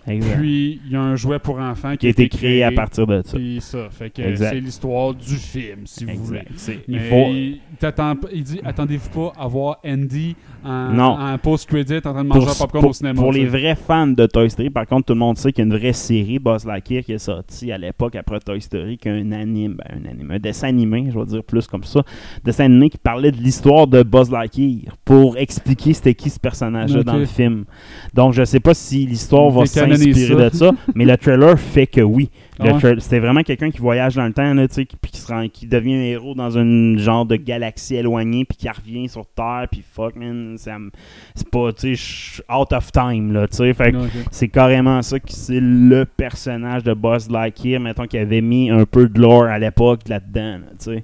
Exact. puis il y a un jouet pour enfants qui, qui a été créé à partir de ça. Puis ça, fait que c'est l'histoire du film, si vous voulez. Il faut. il, t'attend pas- il dit attendez-vous pas à voir Andy en, post-credit en train de manger un popcorn pour- au cinéma. pour les vrais fans de Toy Story, par contre, tout le monde sait qu'il y a une vraie série, Buzz Lightyear, qui est sortie à l'époque après Toy Story, qui est un anime, ben, un anime, un dessin animé, je vais dire plus comme ça, dessin animé qui parlait de l'histoire de Buzz Lightyear pour expliquer c'était qui ce personnage-là dans le film. Donc, je sais pas si l'histoire va S'inspirer de ça. mais le trailer fait que oui. Ouais? C'était vraiment quelqu'un qui voyage dans le temps, là, puis qui, se rend- qui devient un héros dans une genre de galaxie éloignée, puis qui revient sur Terre, puis fuck, man, c'est pas, tu sais, out of time, là, tu sais. Fait c'est carrément ça qui c'est le personnage de Buzz Lightyear, mettons, qui avait mis un peu de lore à l'époque là-dedans, là, tu sais.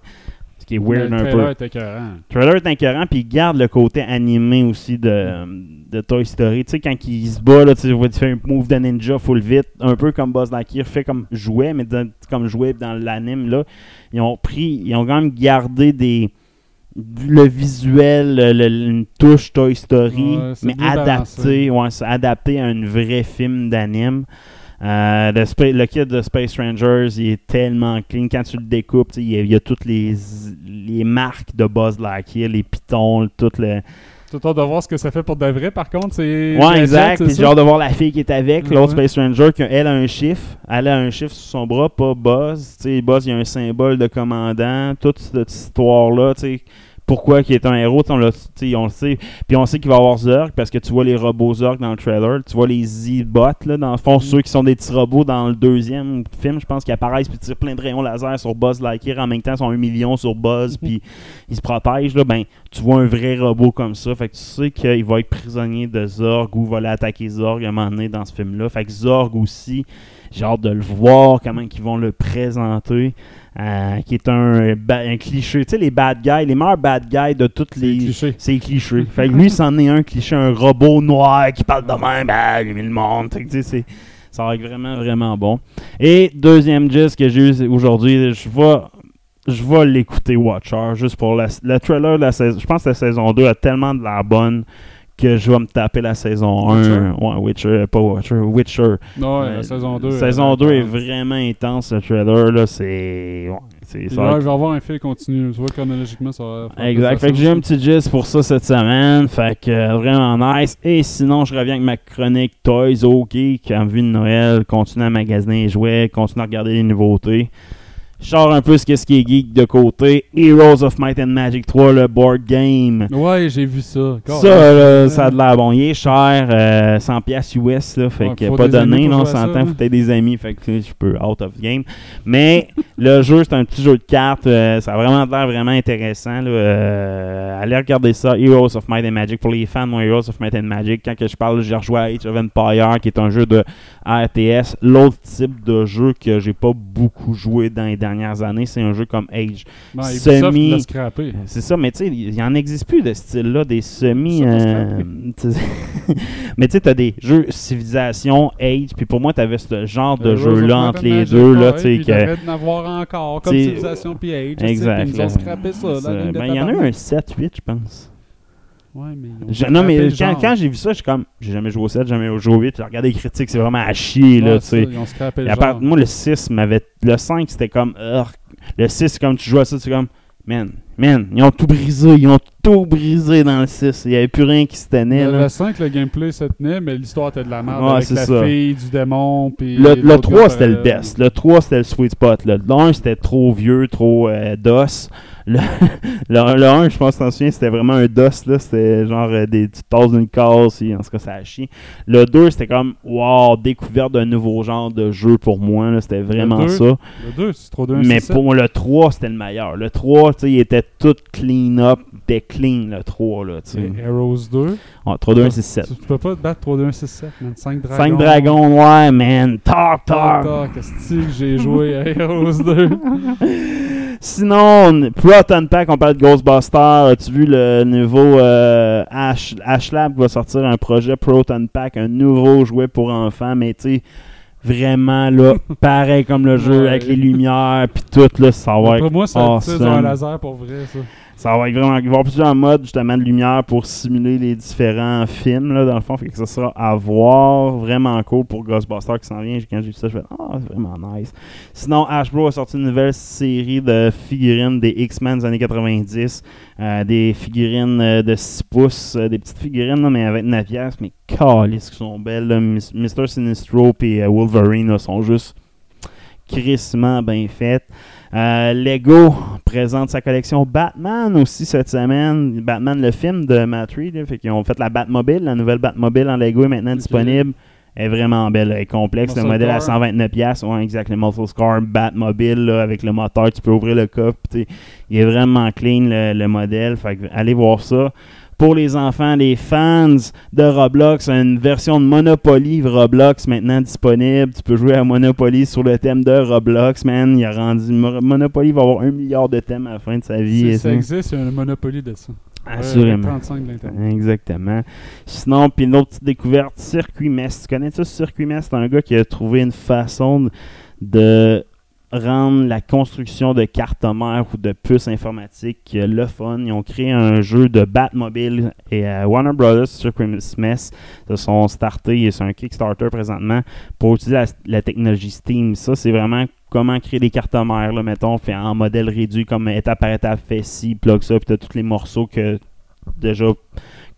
Qui est weird le un trailer peu. était écœurant. Le trailer est puis il garde le côté animé aussi de, de Toy Story. Tu sais, quand il se bat, là, tu vois, il fait un move de ninja full vite, un peu comme Buzz Lightyear fait comme jouet, mais dans- comme jouet dans l'anime, là. Ils ont pris, ils ont quand même gardé des le visuel, le- le- une touche Toy Story, Ouais, mais adapté, ouais, adapté à un vrai film d'anime. Euh, le, Spa- le kit de Space Rangers, il est tellement clean. Quand tu le découpes, il y, a, il y a toutes les, les marques de Buzz Lightyear, les pitons, tout le... Tout hâte de voir ce que ça fait pour de vrai, par contre. C'est Ouais, exact. c'est Puis j'ai hâte de voir la fille qui est avec, Ouais. l'autre Space Ranger, qui, elle a un chiffre. Elle a un chiffre sur son bras, pas Buzz. Sais, Buzz, il y a un symbole de commandant. Toute cette histoire-là, tu sais, pourquoi il est un héros, on, sais, on le sait. Puis on sait qu'il va y avoir Zurg, parce que tu vois les robots Zurg dans le trailer. Tu vois les Z-Bots, là, dans le fond, Mm. ceux qui sont des petits robots dans le deuxième film, je pense qu'ils apparaissent puis tirent plein de rayons laser sur Buzz Lightyear. En même temps, ils sont un million sur Buzz, puis ils se protègent. Là, ben, tu vois un vrai robot comme ça. Fait que tu sais qu'il va être prisonnier de Zorg ou va aller attaquer Zorg à un moment donné dans ce film-là. Fait que Zorg aussi, j'ai hâte de le voir, comment ils vont le présenter. euh, qui est un, ba- un cliché. Tu sais, les bad guys, les meilleurs bad guys de toutes les. cliché. C'est cliché. fait que lui, c'en est un cliché, un robot noir qui parle de même, ben, lui, le monde. Fait que, tu sais, c'est. Ça va être vraiment, vraiment bon. Et deuxième gist que j'ai eu aujourd'hui, je vais je vais l'écouter Watcher juste pour la, le trailer de la saison. Je pense que la saison 2 a tellement de la bonne que je vais me taper la saison 1. Ouais, Witcher, pas Watcher, Witcher. Non, ouais, Euh, la saison 2. Saison euh, 2 est euh, vraiment intense, le trailer. là C'est. Ouais, c'est ça. là, il va y avoir un fil continu. Tu vois, chronologiquement, ça va. faire Exact. Fait que j'ai un petit gist pour ça cette semaine. Fait que euh, vraiment nice. Et sinon, je reviens avec ma chronique Toys OK qui a vu de Noël, continue à magasiner les jouets, continue à regarder les nouveautés. Je sors un peu ce qu'est-ce qui est geek de côté. Heroes of Might and Magic 3, le board game. Ouais, j'ai vu ça. Ça, là, ça a de l'air bon. Il est cher, euh, 100 pièces US, là, fait Ouais, que pas donné, non, on s'entend, faut peut-être des amis, fait que je peux out of game. Mais le jeu, c'est un petit jeu de cartes, euh, ça a vraiment l'air vraiment intéressant. Là, euh, allez regarder ça, Heroes of Might and Magic, pour les fans de Heroes of Might and Magic. Quand que je parle, j'ai rejoué à Age of Empire, qui est un jeu de RTS. L'autre type de jeu que j'ai pas beaucoup joué dans les dernières années, c'est un jeu comme Age. Ben, Ubisoft Semi- c'est ça, mais tu sais, il y en existe plus de ce style-là, des semi. Euh, tu sais. mais tu sais, t'as des jeux civilisation, age, puis pour moi, t'avais ce genre de Euh, jeu-là entre les deux, là, tu sais, que. d'en avoir encore, comme Civilisation puis Age. tu Exact. puis Ils ont scrappé ça. Ben, il y en a un 7-8, je pense. Ouais, mais Je- non, mais quand, j'ai vu ça, je suis comme, j'ai jamais joué au 7, jamais joué au 8, j'ai regardé les critiques, c'est vraiment à chier, là, Ouais, tu sais. ça, Ils ont scrappé le à part- genre. moi, le 6 m'avait. Le 5, c'était comme. Urgh. Le 6, c'est comme tu joues à ça, c'est comme. Man, man, ils ont tout brisé, ils ont tout brisé dans le 6. Il n'y avait plus rien qui se tenait. Le, là. le 5, le gameplay se tenait, mais l'histoire était de la merde Ouais, avec la ça. fille du démon. Puis Le, le l'autre 3, gars, c'était le euh, best. Le 3, c'était le sweet spot. là. Le 1, c'était trop vieux, trop euh, DOS. Le, le, le 1, je pense que t'en souviens, c'était vraiment un DOS. là. C'était genre euh, des petites tasses d'une case. En tout cas, ça a chié. Le 2, c'était comme, wow, découverte d'un nouveau genre de jeu pour moi. là. C'était vraiment deux, ça. Le 2, c'est trop 2 Mais pour le 3, c'était le meilleur. Le 3, tu sais, il était tout clean up. C'était clean, le 3, là, tu sais. Heroes 2. Ouais, 3, 2, 1, 6, 7. Tu, tu peux pas te battre 3, 2, 1, 6, 7, man. 5 dragons. 5 dragons, ouais, man. Talk, Talk, talk. talk. Que j'ai joué à Heroes 2? Sinon, Proton Pack, on parle de Ghostbusters. As-tu vu le nouveau euh, Ash, Ashlab va sortir un projet Proton Pack, un nouveau jouet pour enfants, mais tu sais, vraiment là, pareil comme le jeu, Ouais. avec les lumières, puis tout, là, ça va Pour être moi, ça tire sur un laser pour vrai, ça. Ça va être vraiment. Il va y avoir plusieurs modes justement de lumière pour simuler les différents films là, dans le fond. Fait que ça sera à voir. Vraiment cool pour Ghostbusters qui s'en vient. Quand j'ai vu ça, je fais Ah, c'est vraiment nice. Sinon, Hasbro a sorti une nouvelle série de figurines des X-Men des années 90. Euh, des figurines euh, de 6 pouces, euh, des petites figurines, là, mais avec 9 pièces, mais calices qui sont belles. là. Mr. Sinistro et Wolverine sont juste crissement bien faites. Euh, Lego présente sa collection Batman aussi cette semaine. Batman, le film de Matt Reeves. là, Fait qu'ils ont fait la Batmobile. La nouvelle Batmobile en Lego est maintenant disponible. Elle est vraiment belle. Elle est complexe. Muscle le modèle à car. 129$. pièces Ouais, exact. Le Muscle Scar Batmobile là, avec le moteur. Tu peux ouvrir le coffre. Il est vraiment clean le, le modèle. Fait que allez voir ça. Pour les enfants, les fans de Roblox, une version de Monopoly Roblox maintenant disponible. Tu peux jouer à Monopoly sur le thème de Roblox, man. Il a rendu Mo- Monopoly va avoir un milliard de thèmes à la fin de sa vie. Ça ça. existe, il y a un monopoly de ça. Assurément. Ouais, 35 de l'Internet. Exactement. Sinon, puis une autre petite découverte, Circuit Mess. Tu connais ça, Circuit Mess? C'est un gars qui a trouvé une façon de rendre la construction de cartes mères ou de puces informatiques euh, le fun. Ils ont créé un jeu de Batmobile et euh, Warner Brothers, Circuit Mess, se sont startés c'est un Kickstarter présentement pour utiliser la, technologie Steam. Ça, c'est vraiment comment créer des cartes mères, là, mettons, fait en modèle réduit, comme étape par étape, fait ci, plug ça, puis t'as tous les morceaux que déjà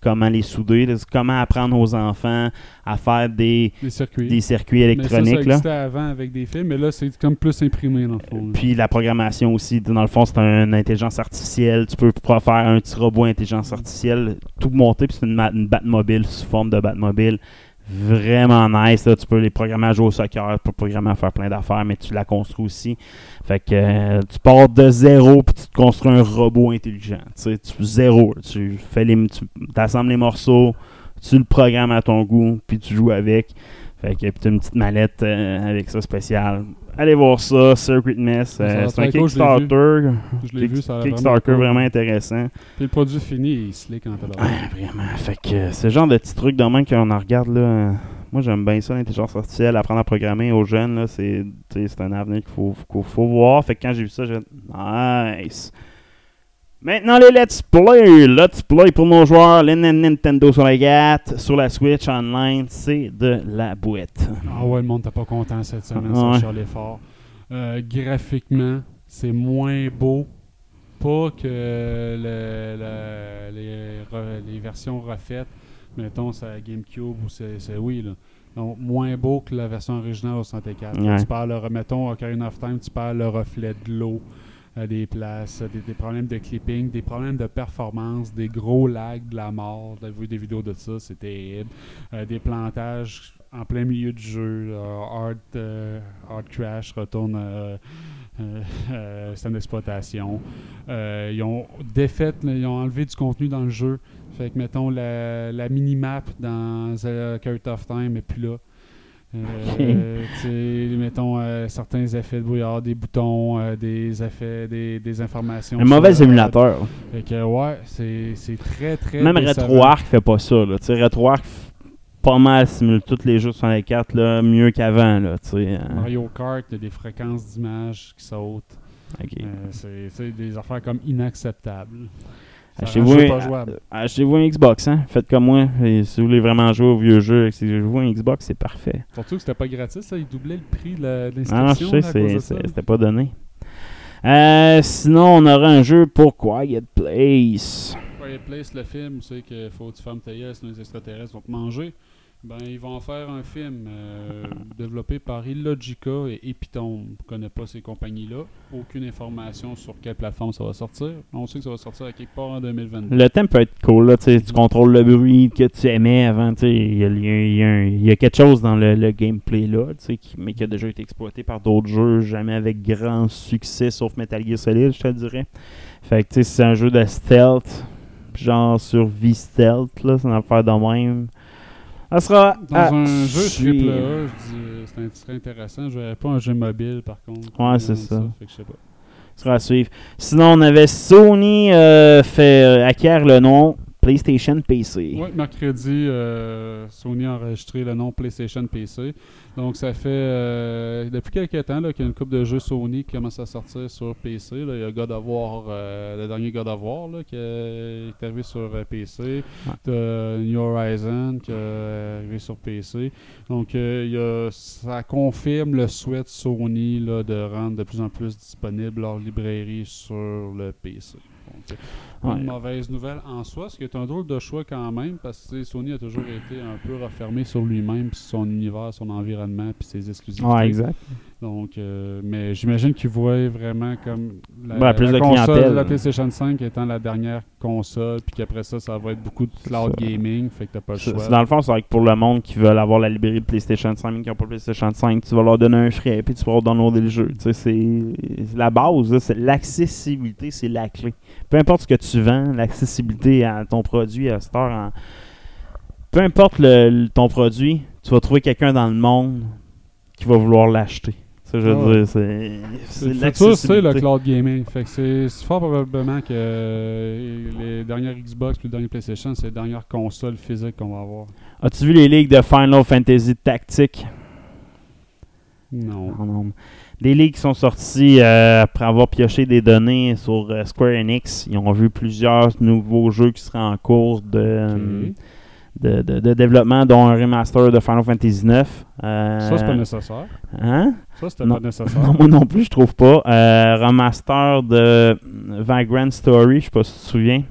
comment les souder, là, comment apprendre aux enfants à faire des, Des circuits. des circuits Mais ça, électroniques. là. avant avec des films, mais là, c'est comme plus imprimé dans le fond. là. Puis la programmation aussi, dans le fond, c'est une intelligence artificielle. Tu peux pas faire un petit robot intelligence artificielle, tout monter, puis c'est une, une Batmobile sous forme de Batmobile. Vraiment nice. Là. Tu peux les programmer à jouer au soccer, tu peux programmer à faire plein d'affaires, mais tu la construis aussi. Fait que euh, tu pars de zéro, puis tu te construis un robot intelligent. Tu sais, zéro. Tu fais les, tu assembles les morceaux, tu le programmes à ton goût, puis tu joues avec. Fait que puis une petite mallette euh, avec ça spécial. Allez voir ça, Circuit Mess. Euh, c'est un Kickstarter. Je l'ai vu, ça a Kickstarter vraiment intéressant. Puis le produit fini, il t'as l'air. Ouais, vraiment. Fait que euh, c'est le genre de petits trucs de même qu'on en regarde là. Moi j'aime bien ça, l'intelligence artificielle, apprendre à programmer aux jeunes, là, c'est c'est un avenir qu'il faut, faut voir. Fait que quand j'ai vu ça, j'ai dit nice. Maintenant les Let's Play. Let's Play pour nos joueurs, les Nintendo sur la GAT, sur la Switch Online, c'est de la boîte. Ah ouais, le monde t'es pas content cette semaine, Ouais. ça. Euh, graphiquement, c'est moins beau. Pas que le- le- les, re- les versions refaites, mettons, c'est GameCube ou c'est Wii, là. Donc, moins beau que la version originale au 64. Ouais. Tu perds le, mettons, Ocarina of Time, tu perds le reflet de l'eau des places, des, des problèmes de clipping, des problèmes de performance, des gros lags de la mort. T'as vu des vidéos de ça, c'est terrible. Euh, des plantages en plein milieu du jeu. euh, hard, euh, hard crash retourne euh, euh, euh, système d'exploitation. Euh, ils ont défait, là, ils ont enlevé du contenu dans le jeu. Fait que, mettons, la, mini-map dans Zelda Ocarina of Time n'est plus là. Euh, mettons euh, certains effets de brouillard, des boutons, euh, des effets, des, des informations. Un mauvais émulateur. Fait que, ouais, c'est c'est très très. Même. RetroArch fait pas ça. Là. Tu sais, RetroArch pas mal simule tous les jeux sur les cartes là, mieux qu'avant. Là, hein. Mario Kart, il y a des fréquences d'image qui sautent. Ok. C'est c'est des affaires comme inacceptables. Ça Achetez-vous jeu un, achetez-vous Xbox, hein? Faites comme moi. Et si vous voulez vraiment jouer aux vieux jeux, si vous jouez un Xbox, c'est parfait. Surtout que c'était pas gratis, ça, ils doublaient le prix de de Ah, je l'inscription sais, c'est- c'est- c'était pas donné. Euh, sinon, on aura un jeu pour Quiet Place. Quiet Place, le film, sais qu'il faut que tu fermes ta gueule, sinon les extraterrestres vont te manger. Ben, ils vont faire un film euh, développé par Illogica et Epitome. Je connais pas ces compagnies-là. Aucune information sur quelle plateforme ça va sortir. On sait que ça va sortir à quelque part en 2022. Le thème peut être cool, là, tu contrôles le bruit que tu aimais avant, il y y y y a quelque chose dans le, le gameplay là, qui- mais qui a déjà été exploité par d'autres jeux, jamais avec grand succès, sauf Metal Gear Solid, je te dirais. Fait que, c'est un jeu de stealth, genre survie stealth, là, c'est une affaire de même. Ça sera Dans à un jeu triple A, je dis, c'est ce intéressant. Je verrais pas un jeu mobile, par contre. Ouais, c'est Euh, ça. Fait que je sais pas. sera à suivre. Sinon, on avait Sony euh, fait euh, acquiert le nom PlayStation PC. Ouais, mercredi, euh, Sony a enregistré le nom PlayStation PC. Donc, ça fait euh, depuis quelques temps qu'il y a une couple de jeux Sony qui commencent à sortir sur PC. là. Il y a God of War, euh, le dernier God of War là, qui est arrivé sur PC. T'as New Horizon qui est arrivé sur PC. Donc, il y a, ça confirme le souhait de Sony là, de rendre de plus en plus disponible leur librairie sur le PC. Donc, euh, une Ouais. mauvaise nouvelle en soi, ce qui est un drôle de choix quand même, parce que Sony a toujours été un peu refermé sur lui-même, puis son univers, son environnement, puis ses exclusivités. Ouais, exact. Donc, euh, mais j'imagine qu'ils voient vraiment comme la, Ouais, plus la de console de la PlayStation 5 étant la dernière console, puis qu'après ça, ça va être beaucoup de cloud gaming, fait que t'as pas le choix. Dans le fond, c'est vrai que pour le monde qui veut avoir la librairie de PlayStation 5, mais qui n'a pas PlayStation 5, tu vas leur donner un frais, puis tu vas leur downloader le jeu. Tu sais, c'est la base, c'est l'accessibilité, c'est la clé. Peu importe ce que tu vends, l'accessibilité à ton produit à cette heure, en- peu importe le- ton produit, tu vas trouver quelqu'un dans le monde qui va vouloir l'acheter. Ça, je veux Ah ouais. dire, c'est C'est c'est le c'est cloud gaming. Fait que c'est c'est fort probablement que euh, les dernières Xbox puis les dernières PlayStation, c'est les dernières consoles physiques qu'on va avoir. As-tu vu les ligues de Final Fantasy Tactics? Non. Des ligues qui sont sorties euh, après avoir pioché des données sur euh, Square Enix. Ils ont vu plusieurs nouveaux jeux qui seraient en cours de, Ok. De, de- de développement, dont un remaster de Final Fantasy IX. Euh, Ça, c'est pas nécessaire. Hein? Ça, c'était pas nécessaire. Non, moi non plus, je trouve pas. Euh, remaster de Vagrant Story, je sais pas si tu te souviens.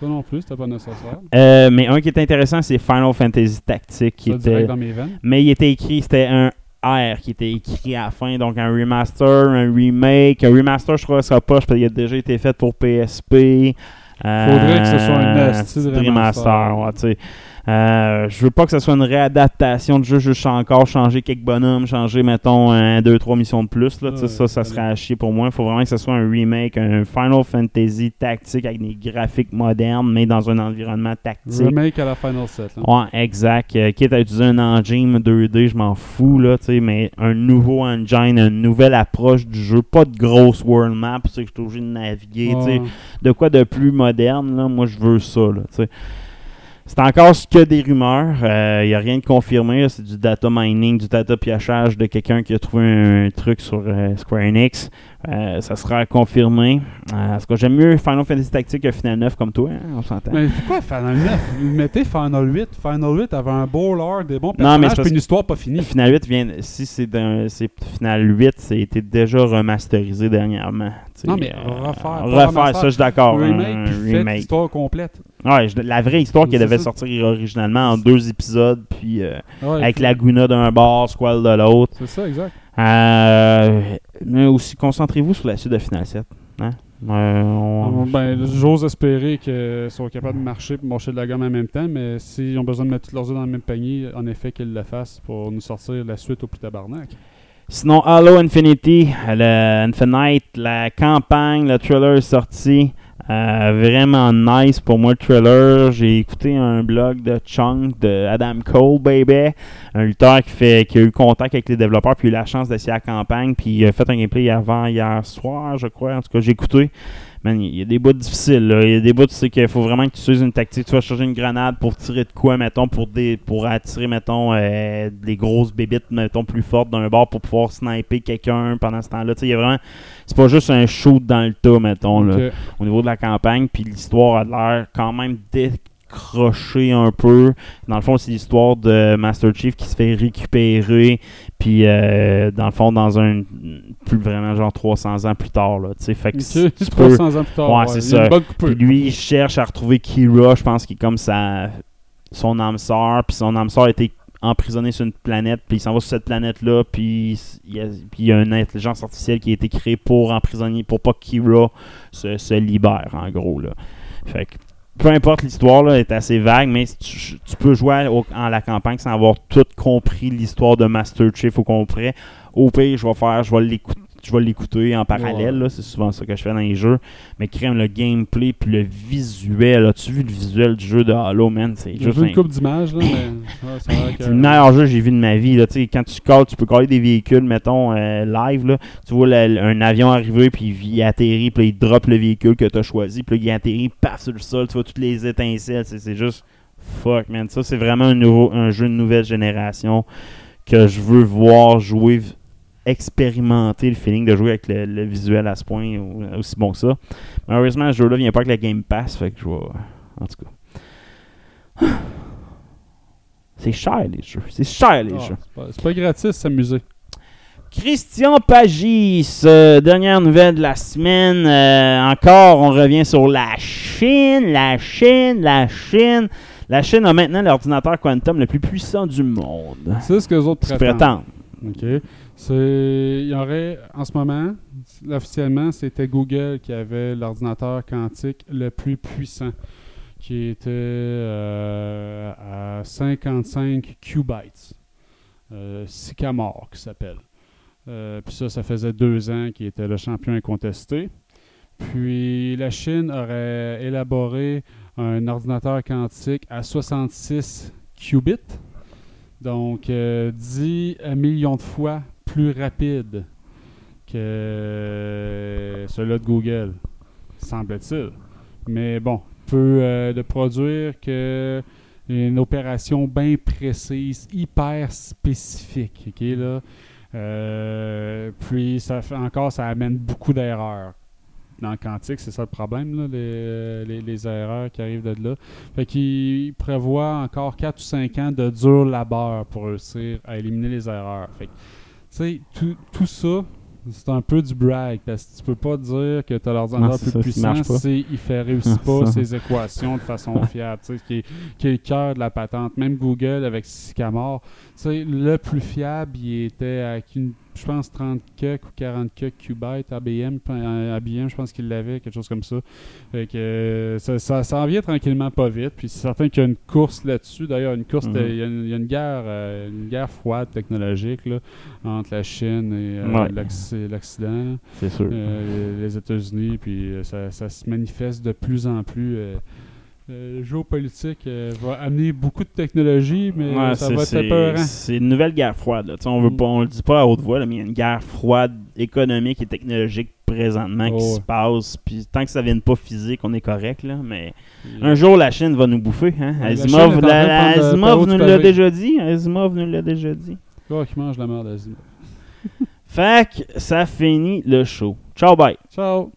Ça non plus, c'était pas nécessaire. Euh, mais un qui est intéressant, c'est Final Fantasy Tactics. Qui Ça, était... dans mes veines. Mais il était écrit, c'était un R qui était écrit à la fin, donc un remaster, un remake. Un remaster, je crois que ça sera pas, parce qu'il a déjà été fait pour PSP. Faudrait que ce soit un c'est remaster. ouais, tu sais. Euh, je veux pas que ce soit une réadaptation de jeu, juste encore changer quelques bonhommes, changer, mettons, un, deux, trois missions de plus. Là, Ouais, ça, ça serait à chier pour moi. Il faut vraiment que ce soit un remake, un Final Fantasy tactique avec des graphiques modernes, mais dans un environnement tactique. Remake à la Final Set. là. Ouais, exact. Euh, quitte à utiliser un engine 2D, je m'en fous, là, tu sais, mais un nouveau engine, une nouvelle approche du jeu, pas de grosse world map, que je suis obligé de naviguer, Ouais. de quoi de plus moderne, là, moi, je veux ça, là. C'est encore ce que des rumeurs. Il n'y a rien de confirmé. C'est du data mining, du data piochage de quelqu'un qui a trouvé un, truc sur euh, Square Enix. Euh, ça sera confirmé. Euh, parce que j'aime mieux Final Fantasy Tactics que Final 9 comme toi, hein, on s'entend. Mais pourquoi Final 9 Vous mettez Final 8. Final 8 avait un beau lore, des bons Non, mais personnages, c'est puis une histoire pas finie. Final 8 vient. Si c'est Final 8, c'était déjà remasterisé dernièrement. Non, mais Euh, refaire, pas Refaire, ça, je suis d'accord. remake, un puis faites remake. l'histoire complète. Ouais, je- la vraie histoire qui devait ça. sortir originalement en deux épisodes, puis euh, Ouais, avec Laguna d'un bord, Squall de l'autre. C'est ça, exact. Euh, mais aussi, concentrez-vous sur la suite de Final 7. Hein? Euh, on- Ben, j'ose espérer qu'ils sont capables de marcher et marcher de la gamme en même temps, mais s'ils ont besoin de mettre tous leurs œufs dans le même panier, en effet, qu'ils le fassent pour nous sortir la suite au plus tabarnak. Sinon, Halo Infinity, le Infinite, la campagne, le trailer est sorti. Euh, vraiment nice pour moi le trailer. J'ai écouté un blog de Chunk de Adam Cole, baby. Un lutteur qui, fait, qui a eu contact avec les développeurs puis eu la chance d'essayer la campagne. Puis il a fait un gameplay avant hier soir, je crois. En tout cas, j'ai écouté. Man, il y a des bouts difficiles. Là. Il y a des bouts, tu sais qu'il faut vraiment que tu utilises une tactique. Tu vas chercher une grenade pour tirer de quoi, mettons, pour, des, pour attirer, mettons, euh, des grosses bébites, mettons, plus fortes d'un bord pour pouvoir sniper quelqu'un pendant ce temps-là. Tu sais, il y a vraiment. C'est pas juste un shoot dans le tas, mettons, là, au niveau de la campagne. Puis l'histoire a l'air quand même décrochée un peu. Dans le fond, c'est l'histoire de Master Chief qui se fait récupérer. Puis, euh, dans le fond, dans un. Plus vraiment, genre 300 ans plus tard, là. Tu sais, fait que tu peux- 300 ans plus tard. Ouais, c'est ça. puis lui, il cherche à retrouver Kira, je pense qu'il est comme sa, son âme sœur, puis son âme sœur a été emprisonnée sur une planète, puis il s'en va sur cette planète-là, puis il y, a, puis il y a une intelligence artificielle qui a été créée pour emprisonner, pour pas que Kira se, se libère, en gros, là. Fait que, peu importe l'histoire, est assez vague, mais tu, tu peux jouer en la campagne sans avoir tout compris l'histoire de Master Chief au complet. Au pire, je vais faire, je vais l'écouter. Je vais l'écouter en parallèle, Ouais. c'est souvent ça que je fais dans les jeux. Mais crème, le gameplay puis le visuel, as-tu vu le visuel du jeu de Halo, man? C'est J'ai juste vu un- une coupe d'images, là, mais ouais, que- c'est le meilleur jeu que j'ai vu de ma vie. Là. Tu sais, Quand tu calls, tu peux caller des véhicules, mettons, euh, live. Là. Tu vois un avion arriver, puis il atterrit, puis il drop le véhicule que tu as choisi, puis il atterrit, paf sur le sol, tu vois toutes les étincelles. C'est c'est juste fuck, man. Ça, c'est vraiment un, nouveau, un jeu de nouvelle génération que je veux voir jouer, expérimenter le feeling de jouer avec le, le visuel à ce point, ou- aussi bon que ça. Malheureusement, ce jeu-là vient pas avec la Game Pass, fait que je vais. En tout cas. C'est cher les jeux. C'est cher les Ah, jeux. c'est pas- pas gratis s'amuser. Christian Pagis, euh, dernière nouvelle de la semaine. Euh, encore, on revient sur la Chine, la Chine, la Chine. La Chine a maintenant l'ordinateur quantum le plus puissant du monde. C'est ce que les autres prétendent. prétends. Il y aurait, en ce moment, officiellement, c'était Google qui avait l'ordinateur quantique le plus puissant, qui était euh, à 55 qubits. Euh, Sycamore, qui s'appelle. Euh, puis ça, ça faisait deux ans qu'il était le champion incontesté. Puis la Chine aurait élaboré un ordinateur quantique à 66 qubits, donc euh, 10 millions de fois plus rapide que celui de Google, semble-t-il. Mais bon, peut euh, de produire que une opération bien précise, hyper spécifique, là. Euh, puis ça fait encore, ça amène beaucoup d'erreurs dans le quantique, c'est ça le problème, là, les, les- erreurs qui arrivent de là. Fait qu'il prévoit encore 4 ou 5 ans de dur labeur pour réussir à éliminer les erreurs. Sais, tout, tout ça, c'est un peu du brag, parce que tu peux pas dire que tu as l'ordinateur plus ça, puissant si il fait réussir Ah, pas ça. ses équations de façon fiable, tu sais, qui est, qui est le cœur de la patente. Même Google avec Sycamore, tu sais, le plus fiable, il était à, une- je pense, 30 kek ou 40 kek qubits. ABM, euh, ABM, je pense qu'il l'avait, quelque chose comme ça. Fait que euh, ça, ça, ça en vient tranquillement pas vite. Puis c'est certain qu'il y a une course là-dessus. D'ailleurs, une course, Mhm. il y, a une- il y a une guerre, euh, une guerre froide technologique là, entre la Chine et euh, Ouais. l'Occident, C'est sûr. euh, les États-Unis. Puis ça, ça se manifeste de plus en plus. Euh, le géopolitique euh, va amener beaucoup de technologie, mais Ouais, ça va être épeurant. C'est une nouvelle guerre froide. Là. On veut Mm. pas, on le dit pas à haute voix, là, mais il y a une guerre froide économique et technologique présentement Oh, qui se ouais. passe. Puis tant que ça vienne pas physique, on est correct. Là, mais Puis, un jour, la Chine va nous bouffer. Hein? Ouais, Asimov, la- Asimov nous l'a déjà dit. Asimov nous l'a déjà dit. Oh, qui mange la merde. Fait que ça finit le show. Ciao, bye. Ciao!